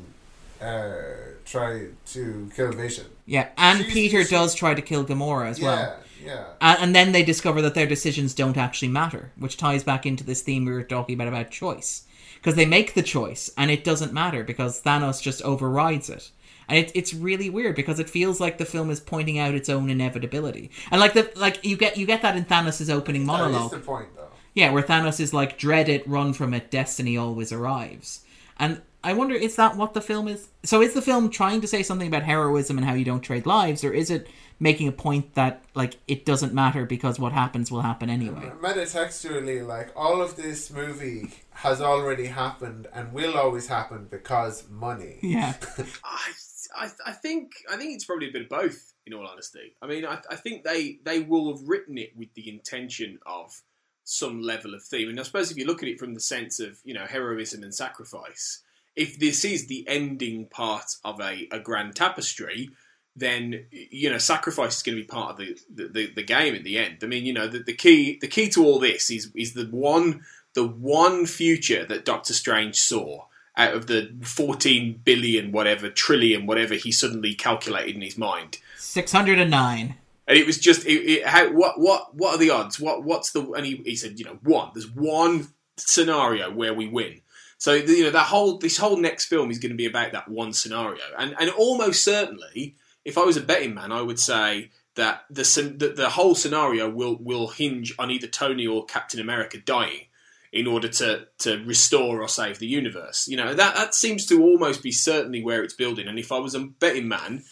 uh, try to kill Vision yeah and she's, Peter she's, does try to kill Gamora as yeah. well yeah. And, then they discover that their decisions don't actually matter, which ties back into this theme we were talking about about choice. Because they make the choice and it doesn't matter because Thanos just overrides it. And it, it's really weird because it feels like the film is pointing out its own inevitability. And like the like you get you get that in Thanos' opening monologue. That is the point though. Yeah, where Thanos is like, dread it, run from it, destiny always arrives. And I wonder, is that what the film is? So is the film trying to say something about heroism and how you don't trade lives, or is it making a point that like it doesn't matter because what happens will happen anyway. Metatextually, like all of this movie has already happened and will always happen because money. Yeah. *laughs* I, I, I think I think it's probably a bit of both. In all honesty, I mean, I, I think they they will have written it with the intention of some level of theme. And I suppose if you look at it from the sense of you know heroism and sacrifice, if this is the ending part of a, a grand tapestry, then you know sacrifice is going to be part of the, the, the, game at the end. I mean, you know, the, the key the key to all this is is the one the one future that Doctor Strange saw out of the 14 billion whatever trillion whatever he suddenly calculated in his mind. 609 and it was just it, it, how, what what what are the odds? What what's the and he, he said you know one there's one scenario where we win. So you know that whole this whole next film is going to be about that one scenario. And and almost certainly if I was a betting man, I would say that the the, the whole scenario will will hinge on either Tony or Captain America dying in order to to restore or save the universe. You know that that seems to almost be certainly where it's building. And if I was a betting man,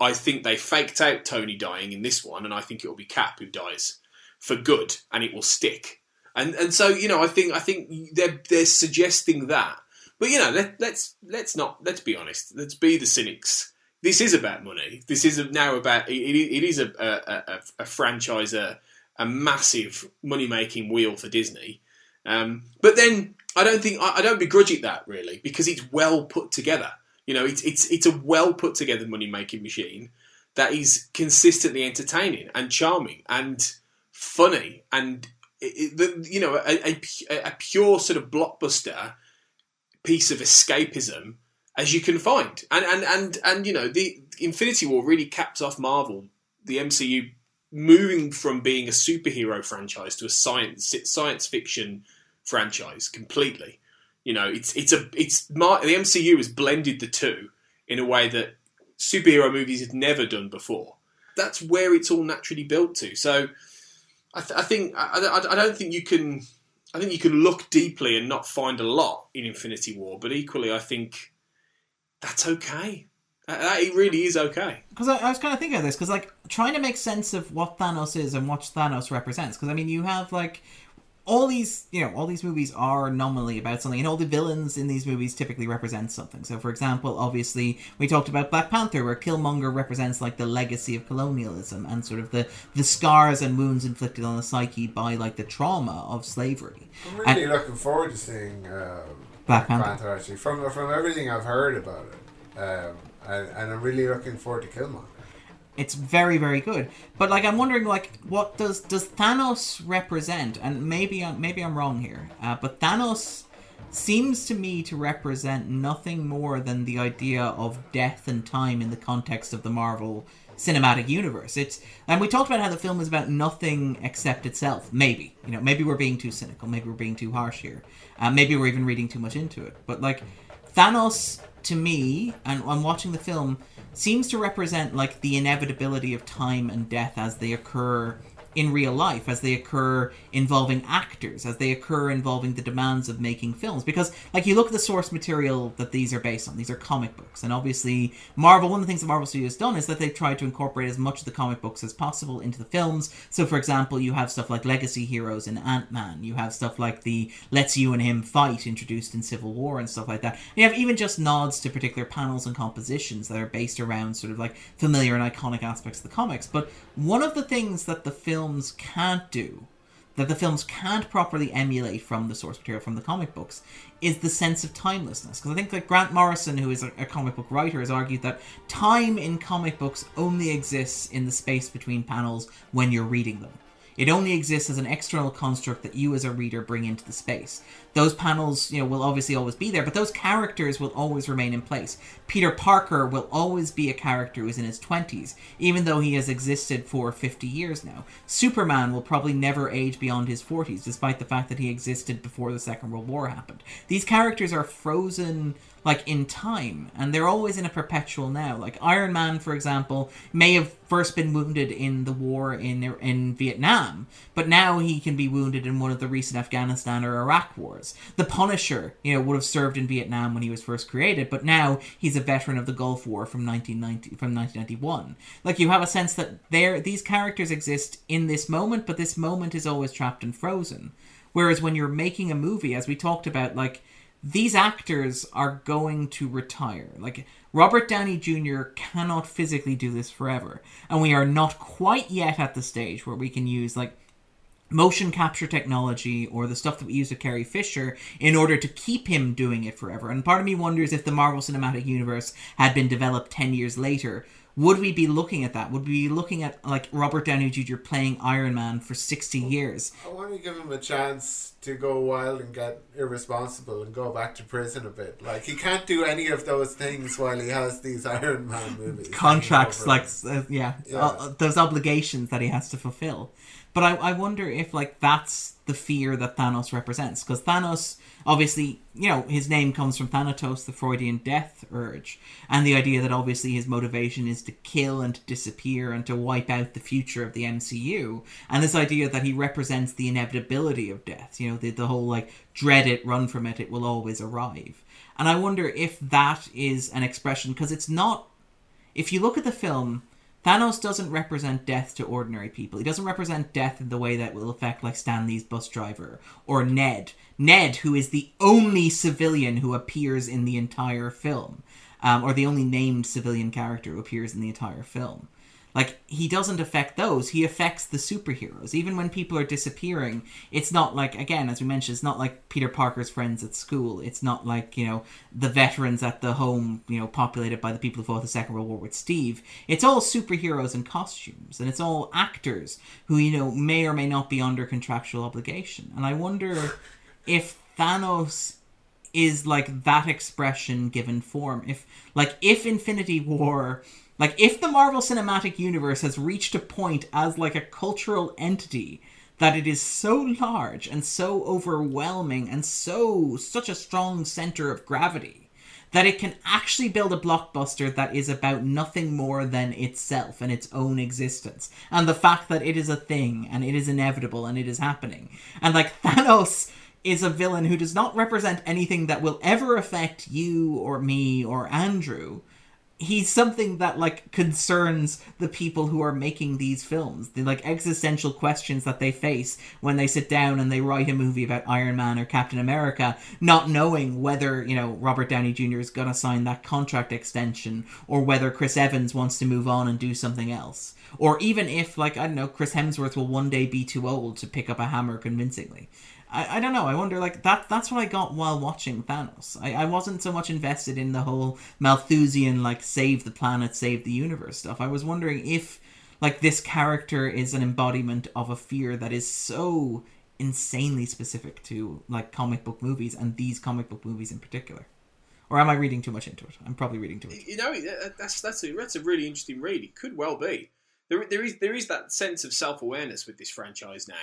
I think they faked out Tony dying in this one, and I think it will be Cap who dies for good, and it will stick. And and so you know I think I think they're they're suggesting that. But you know let, let's let's not let's be honest. Let's be the cynics this is about money. This is now about it, it is a, a, a, a franchise, a, a massive money making wheel for Disney. Um, but then I don't think I, I, don't begrudge it that really because it's well put together. You know, it's it's it's a well put together money making machine. that is consistently entertaining and charming and funny and it, it, you know a, a, a pure sort of blockbuster piece of escapism as you can find. And and and and you know, the Infinity War really caps off Marvel, the MCU moving from being a superhero franchise to a science science fiction franchise completely. You know, it's it's a it's the MCU has blended the two in a way that superhero movies had never done before. That's where it's all naturally built to. So, I, th- I think I, I, I don't think you can I think you can look deeply and not find a lot in Infinity War, but equally, I think that's okay. That, that it really is okay. Because I, I, was kind of thinking of this, because like trying to make sense of what Thanos is and what Thanos represents. Because I mean, you have like all these, you know, all these movies are nominally about something, and all the villains in these movies typically represent something. So, for example, obviously, we talked about Black Panther, where Killmonger represents like the legacy of colonialism and sort of the the scars and wounds inflicted on the psyche by like the trauma of slavery. I'm really and, looking forward to seeing uh, Black, Black Panther. Panther. Actually, from from everything I've heard about it, um, and, and I'm really looking forward to Killmonger. It's very very good. But like I'm wondering like what does does Thanos represent? And maybe I'm maybe I'm wrong here. Uh, but Thanos seems to me to represent nothing more than the idea of death and time in the context of the Marvel cinematic universe. It's and we talked about how the film is about nothing except itself. Maybe you know, maybe we're being too cynical. Maybe we're being too harsh here. Uh, maybe we're even reading too much into it. But like Thanos, to me, and I'm watching the film, seems to represent like the inevitability of time and death as they occur in real life as they occur involving actors, as they occur involving the demands of making films. Because, like, you look at the source material that these are based on, these are comic books. And obviously, Marvel, one of the things that Marvel Studios has done is that they've tried to incorporate as much of the comic books as possible into the films. So, for example, you have stuff like Legacy Heroes in Ant Man, you have stuff like the Let's You and Him Fight introduced in Civil War and stuff like that. And you have even just nods to particular panels and compositions that are based around sort of like familiar and iconic aspects of the comics. But one of the things that the films can't do, that the films can't properly emulate from the source material from the comic books, is the sense of timelessness. Because I think that Grant Morrison, who is a, a, comic book writer, has argued that time in comic books only exists in the space between panels when you're reading them. It only exists as an external construct that you as a reader bring into the space. Those panels, you know, will obviously always be there, but those characters will always remain in place. Peter Parker will always be a character who's in his 20s, even though he has existed for 50 years now. Superman will probably never age beyond his 40s, despite the fact that he existed before the Second World War happened. These characters are frozen like in time and they're always in a perpetual now like iron man for example may have first been wounded in the war in in vietnam but now he can be wounded in one of the recent afghanistan or iraq wars the punisher you know would have served in vietnam when he was first created but now he's a veteran of the gulf war from 1990 from 1991 like you have a sense that there these characters exist in this moment but this moment is always trapped and frozen whereas when you're making a movie as we talked about like these actors are going to retire. Like Robert Downey Jr. cannot physically do this forever, and we are not quite yet at the stage where we can use like motion capture technology or the stuff that we use with Carrie Fisher in order to keep him doing it forever. And part of me wonders if the Marvel Cinematic Universe had been developed 10 years later, would we be looking at that? Would we be looking at like Robert Downey Jr. playing Iron Man for sixty years? I want to give him a chance to go wild and get irresponsible and go back to prison a bit. Like he can't do any of those things while he has these Iron Man movies. Contracts, like uh, yeah, yeah. Uh, those obligations that he has to fulfill. But I, I wonder if like that's the fear that Thanos represents because Thanos obviously you know his name comes from Thanatos, the Freudian death urge, and the idea that obviously his motivation is to kill and to disappear and to wipe out the future of the MCU, and this idea that he represents the inevitability of death. You know the the whole like dread it, run from it, it will always arrive. And I wonder if that is an expression because it's not. If you look at the film, Thanos doesn't represent death to ordinary people. He doesn't represent death in the way that will affect like Stan Lee's bus driver or Ned. Ned, who is the only civilian who appears in the entire film, um, or the only named civilian character who appears in the entire film. Like he doesn't affect those he affects the superheroes. Even when people are disappearing it's not like again as we mentioned it's not like peter parker's friends at school. It's not like you know the veterans at the home you know populated by the people who fought the second world war with steve. It's all superheroes in costumes and it's all actors who you know may or may not be under contractual obligation. And i wonder *laughs* if thanos is like that expression given form. If like if infinity war like if the Marvel Cinematic Universe has reached a point as like a cultural entity that it is so large and so overwhelming and so such a strong center of gravity that it can actually build a blockbuster that is about nothing more than itself and its own existence. And the fact that it is a thing and it is inevitable and it is happening. And like *laughs* Thanos is a villain who does not represent anything that will ever affect you or me or Andrew he's something that like concerns the people who are making these films. The like existential questions that they face when they sit down and they write a movie about iron man or captain america not knowing whether you know robert downey jr is going to sign that contract extension or whether chris evans wants to move on and do something else. Or even if like i don't know chris hemsworth will one day be too old to pick up a hammer convincingly I, I don't know. I wonder like that. That's what I got while watching Thanos. I, I wasn't so much invested in the whole Malthusian like save the planet, save the universe stuff. I was wondering if like this character is an embodiment of a fear that is so insanely specific to like comic book movies and these comic book movies in particular. Or am I reading too much into it? I'm probably reading too much. You know, that's that's a that's a really interesting read. It could well be. There, there is there is that sense of self awareness with this franchise now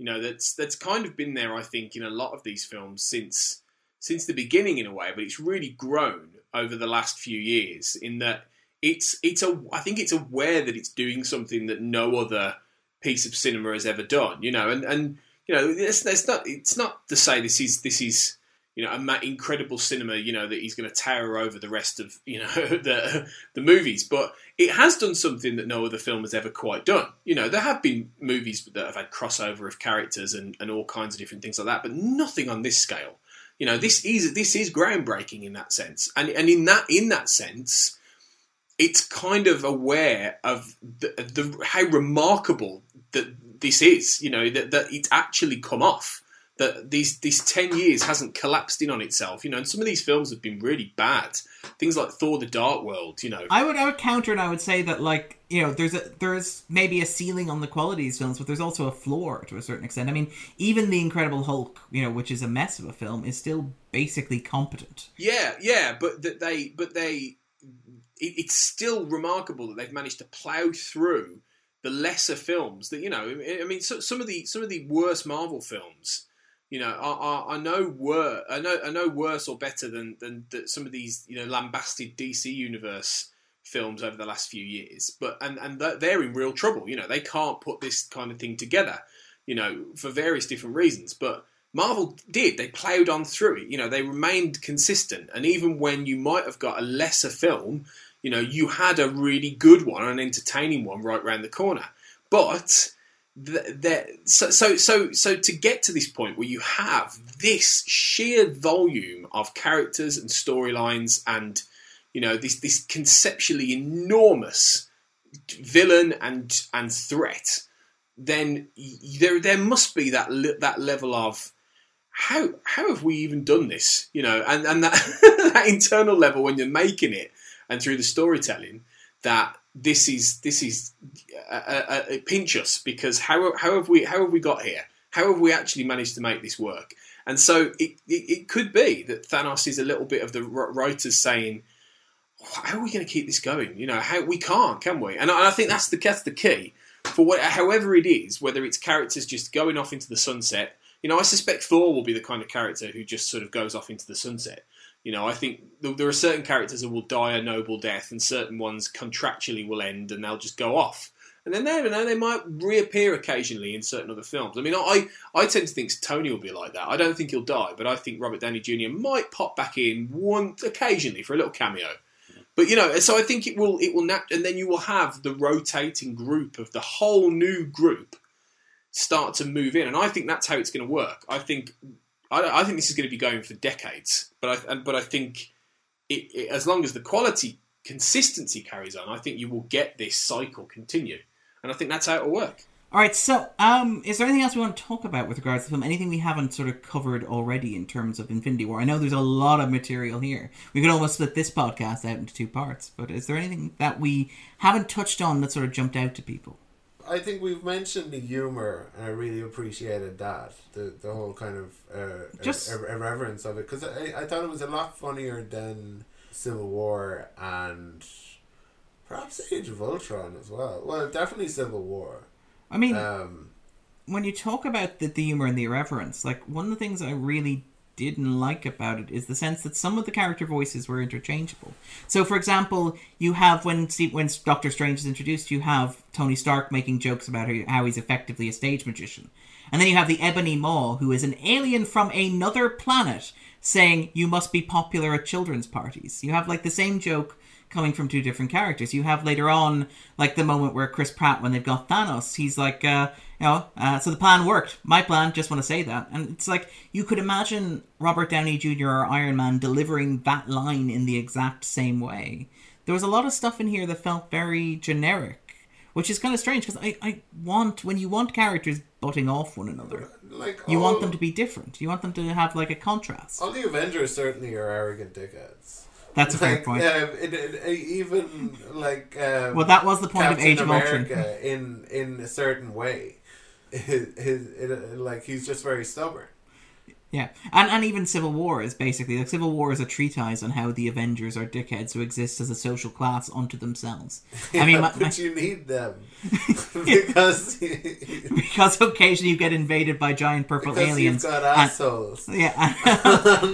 you know that's that's kind of been there I think in a lot of these films since since the beginning in a way but it's really grown over the last few years in that it's it's a I think it's aware that it's doing something that no other piece of cinema has ever done you know and and you know it's, it's not it's not to say this is this is you know, a incredible cinema, you know, that he's going to tower over the rest of, you know, *laughs* the the movies. But it has done something that no other film has ever quite done. You know, there have been movies that have had crossover of characters and, and all kinds of different things like that, but nothing on this scale. You know, this is this is groundbreaking in that sense, and and in that in that sense, it's kind of aware of the, the how remarkable that this is. You know, that that it's actually come off that these these ten years hasn't collapsed in on itself. You know, and some of these films have been really bad. Things like Thor: The Dark World. You know, I would I would counter and I would say that like you know there's a there's maybe a ceiling on the quality of these films, but there's also a floor to a certain extent. I mean, even the Incredible Hulk, you know, which is a mess of a film, is still basically competent. Yeah, yeah, but that they but they it, it's still remarkable that they've managed to plow through the lesser films that you know. I mean, so, some of the some of the worst Marvel films you know, are, are, are no worse, are no, are no worse or better than, than, some of these, you know, lambasted DC universe films over the last few years. But and and they're in real trouble. You know, they can't put this kind of thing together. You know, for various different reasons. But Marvel did. They ploughed on through it. You know, they remained consistent. And even when you might have got a lesser film, you know, you had a really good one, an entertaining one right around the corner. But that so, so so so to get to this point where you have this sheer volume of characters and storylines and you know this this conceptually enormous villain and and threat then there there must be that that level of how how have we even done this? You know and and that *laughs* that internal level when you're making it and through the storytelling that this is this is uh, uh, uh, pinch us because how how have we how have we got here? How have we actually managed to make this work? And so it, it, it could be that Thanos is a little bit of the writers saying, "How are we going to keep this going? You know, how we can't, can we?" And I, I think that's the that's the key for what, however it is, whether it's characters just going off into the sunset. You know, I suspect Thor will be the kind of character who just sort of goes off into the sunset. You know, I think there are certain characters that will die a noble death, and certain ones contractually will end, and they'll just go off. And then they, know, they might reappear occasionally in certain other films. I mean, I, I tend to think Tony will be like that. I don't think he'll die, but I think Robert Downey Jr. might pop back in one occasionally for a little cameo. But you know, so I think it will it will nap, and then you will have the rotating group of the whole new group start to move in, and I think that's how it's going to work. I think I, I think this is going to be going for decades, but I but I think it, it, as long as the quality consistency carries on, I think you will get this cycle continue, and I think that's how it'll work. All right, so um, is there anything else we want to talk about with regards to the film? Anything we haven't sort of covered already in terms of Infinity War? I know there's a lot of material here. We could almost split this podcast out into two parts. But is there anything that we haven't touched on that sort of jumped out to people? I think we've mentioned the humor, and I really appreciated that. The the whole kind of uh, Just- ir- irreverence of it, because I, I thought it was a lot funnier than Civil War and perhaps Age of Ultron as well. Well, definitely Civil War. I mean, Um, when you talk about the, the humor and the irreverence, like one of the things I really didn't like about it is the sense that some of the character voices were interchangeable. So, for example, you have when when Doctor Strange is introduced, you have Tony Stark making jokes about how- he's effectively a stage magician, and then you have the Ebony Maw, who is an alien from another planet, saying you must be popular at children's parties. You have like the same joke coming from two different characters. You have later on, like the moment where Chris Pratt, when they've got Thanos, he's like, uh, you know, uh, so the plan worked. My plan, just want to say that. And it's like, you could imagine Robert Downey Jr. or Iron Man delivering that line in the exact same way. There was a lot of stuff in here that felt very generic, which is kind of strange because I, I want, when you want characters butting off one another, like you all, want them to be different. You want them to have like a contrast. All the Avengers certainly are arrogant dickheads. That's a fair Like, point. um, it, it, even like um, Well, that was the point Captain of Age of Ultron. In in a certain way. His, his it, like he's just very stubborn. Yeah, and and even Civil War is basically like Civil War is a treatise on how the Avengers are dickheads who exist as a social class unto themselves. *laughs* I mean, my, but my, you need them *laughs* because *laughs* because occasionally you get invaded by giant purple because aliens. you've got and- yeah.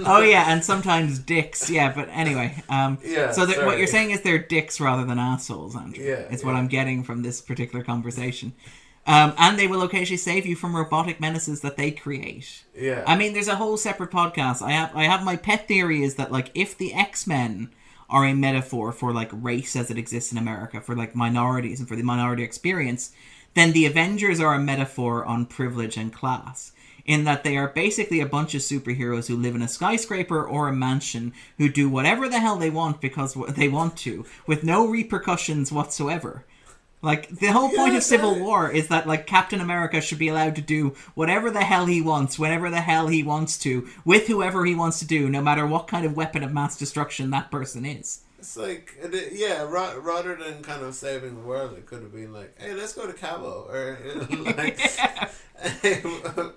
oh yeah, and sometimes dicks. Yeah, but anyway. Um, Yeah, So that, what you're saying is they're dicks rather than assholes, Andrew. Yeah, Is what. I'm getting from this particular conversation. Um, and they will occasionally save you from robotic menaces that they create. Yeah, I mean, there's a whole separate podcast. I have I have my pet theory is that like if the X Men are a metaphor for like race as it exists in America for like minorities and for the minority experience, then the Avengers are a metaphor on privilege and class. In that they are basically a bunch of superheroes who live in a skyscraper or a mansion who do whatever the hell they want because they want to, with no repercussions whatsoever. Like the whole point Yeah, of Civil *laughs* War is that like Captain America should be allowed to do whatever the hell he wants, whenever the hell he wants to, with whoever he wants to do, no matter what kind of weapon of mass destruction that person is. it's like yeah. Ra- rather than kind of saving the world, it could have been like, hey, let's go to Cabo or *laughs* like. *laughs* who,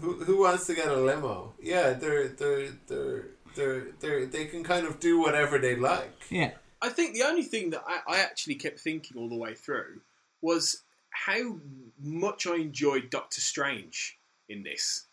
who, who wants to get a limo? Yeah, they're they're they're they're they they can kind of do whatever they like. Yeah. I think the only thing that I, I actually kept thinking all the way through was how much I enjoyed Doctor Strange in this.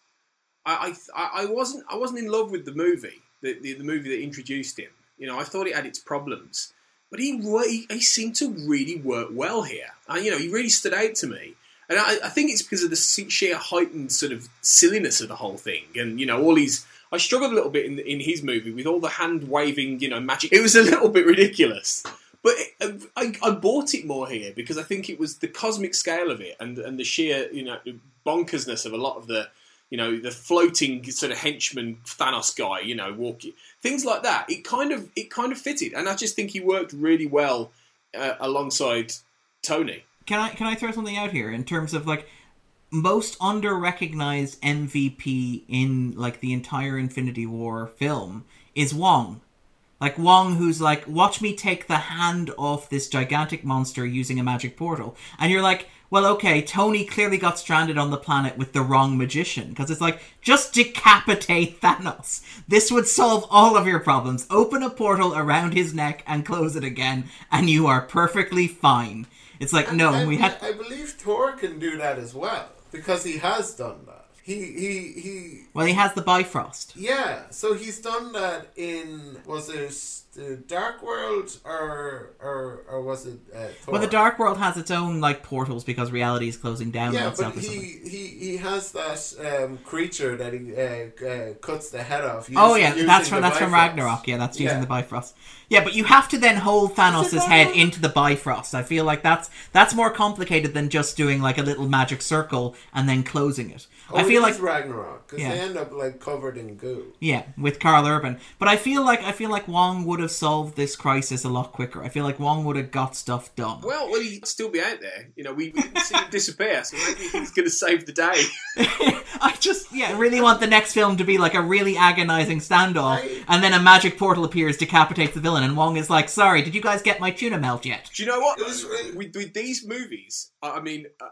I, I, I wasn't I wasn't in love with the movie, the, the, the movie that introduced him. You know, I thought it had its problems, but he he, he seemed to really work well here. And, you know, he really stood out to me. And I, I think it's because of the sheer heightened sort of silliness of the whole thing, and you know all these. I struggled a little bit in in his movie with all the hand waving, you know, magic. It was a little bit ridiculous, but it, I, I bought it more here because I think it was the cosmic scale of it and and the sheer you know bonkersness of a lot of the you know the floating sort of henchman Thanos guy, you know, walking things like that. It kind of it kind of fitted, and I just think he worked really well uh, alongside Tony. Can I can I throw something out here in terms of like most under recognized MVP in like the entire Infinity War film is Wong. Like Wong who's like, watch me take the hand off this gigantic monster using a magic portal. And you're like, well, okay, Tony clearly got stranded on the planet with the wrong magician. Because it's like, just decapitate Thanos. This would solve all of your problems. Open a portal around his neck and close it again, and you are perfectly fine. It's like, no, I, we had. I believe Thor can do that as well because he has done that. He he he. Well, he has the Bifrost. Yeah, so he's done that in was it the Dark World or or or was it uh, Thor? Well, the Dark World has its own like portals because reality is closing down Yeah, but he, he he has that um, creature that he uh, uh, cuts the head off. Oh yeah, that's from that's from Ragnarok. Yeah, that's using Yeah. the Bifrost. Yeah, but you have to then hold Thanos' head into the Bifrost. I feel like that's that's more complicated than just doing like a little magic circle and then closing it. Oh, I feel like Ragnarok because Yeah. they end up like covered in goo. yeah, with Karl Urban. But I feel like I feel like Wong would have solved this crisis a lot quicker. I feel like Wong would have got stuff done. Well, well, he'd still be out there. You know, we, we see him disappear, so maybe he's going to save the day. *laughs* I just, yeah, really want the next film to be like a really agonizing standoff, I- and then a magic portal appears, decapitates the villain, and Wong is like, "Sorry, did you guys get my tuna melt yet?" Do you know what? Was with, with these movies, I I mean, uh,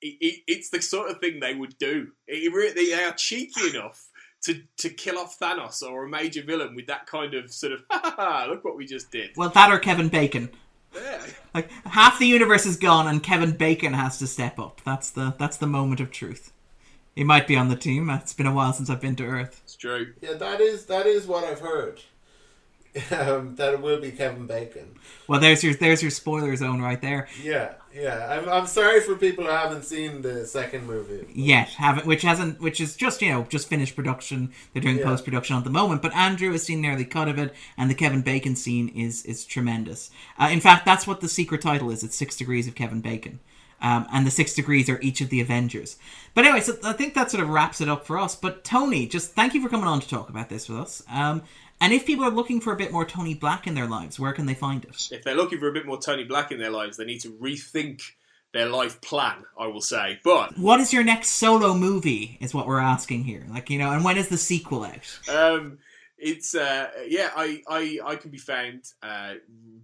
it, it, it's the sort of thing they would do. It, re- they are cheeky *sighs* enough to, to kill off Thanos or a major villain with that kind of sort of, *laughs* ha ha ha, look what we just did. Well, that or Kevin Bacon. Yeah. Like half the universe is gone, and Kevin Bacon has to step up. That's the that's the moment of truth. He might be on the team. It's been a while since I've been to Earth. It's true. Yeah, that is that is what I've heard. *laughs* Um, that it will be Kevin Bacon. Well, there's your there's your spoiler zone right there. Yeah, yeah. I'm, I'm sorry for people who haven't seen the second movie. Yet haven't, which hasn't, which is just you know just finished production. They're doing Yeah. post production at the moment. But Andrew has seen nearly cut of it, and the Kevin Bacon scene is is tremendous. Uh, in fact, that's what the secret title is. It's Six Degrees of Kevin Bacon. Um, and the six degrees are each of the Avengers. But anyway, so I think that sort of wraps it up for us. But Tony, just thank you for coming on to talk about this with us. Um, and if people are looking for a bit more Tony Black in their lives, where can they find it? If they're looking for a bit more Tony Black in their lives, they need to rethink their life plan, I will say. But What is your next solo movie? Is what we're asking here. Like you know, and when is the sequel out? um, it's uh, yeah, I, I I can be found uh,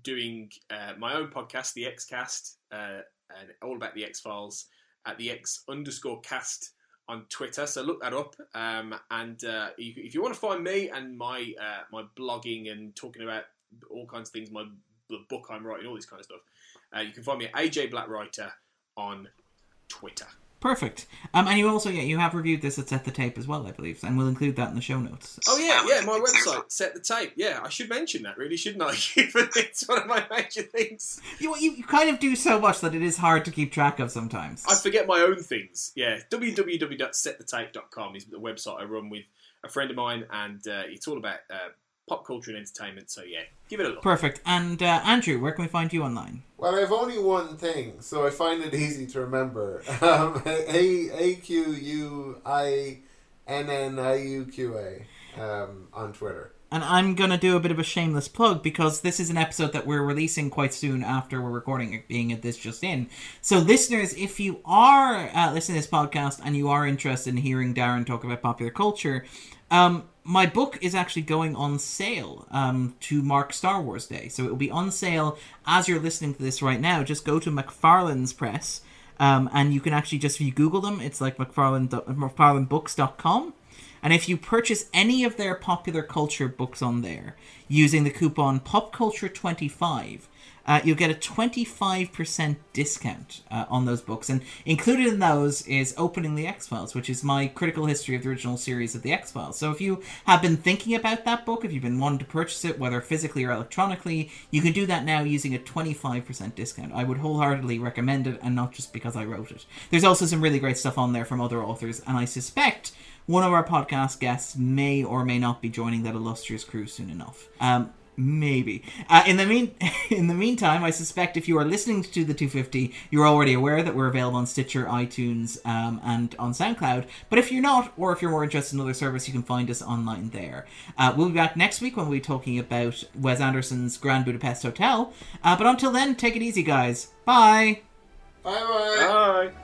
doing uh, my own podcast, the X Cast, uh, and all about the X Files at the X underscore cast on Twitter. So look that up. Um, and uh, if, you want to find me and my uh, my blogging and talking about all kinds of things, my the book I'm writing, all this kind of stuff, uh, you can find me at AJ Black Writer on Twitter. Perfect. Um, and you also, yeah, you have reviewed this at Set the Tape as well, I believe, and we'll include that in the show notes. Oh yeah, Yeah, yeah, my website, set the tape. Yeah, I should mention that, really, shouldn't I? *laughs* Given it's one of my major things. You, you, you kind of do so much that it is hard to keep track of sometimes. I forget my own things. Yeah, www.setthetape.com is the website I run with a friend of mine, and uh, it's all about uh, pop culture and entertainment. So yeah, give it a look. Perfect. And uh, Andrew, where can we find you online? Well, I have only one thing, so I find it *laughs* easy to remember. Um, A A Q U I N N I U Q A um, on Twitter. And I'm going to do a bit of a shameless plug because this is an episode that we're releasing quite soon after we're recording it, being at this just in. So, listeners, if you are uh, listening to this podcast and you are interested in hearing Darren talk about popular culture, um, my book is actually going on sale um, to mark Star Wars Day. So, it will be on sale as you're listening to this right now. Just go to McFarland's Press. Um, and you can actually just, if you Google them, it's like McFarlane, McFarlandBooks.com. And if you purchase any of their popular culture books on there using the coupon PopCulture25, uh, you'll get a 25% discount uh, on those books. And included in those is Opening the X Files, which is my critical history of the original series of the X Files. So if you have been thinking about that book, if you've been wanting to purchase it, whether physically or electronically, you can do that now using a 25% discount. I would wholeheartedly recommend it, and not just because I wrote it. There's also some really great stuff on there from other authors, and I suspect one of our podcast guests may or may not be joining that illustrious crew soon enough. Um, maybe. Uh, in the mean, *laughs* in the meantime, I suspect if you are listening to the 250, you're already aware that we're available on Stitcher, iTunes, um, and on SoundCloud. But if you're not, or if you're more interested in another service, you can find us online there. Uh, we'll be back next week when we'll be talking about Wes Anderson's Grand Budapest Hotel. Uh, but until then, take it easy, guys. Bye. Bye bye. Bye.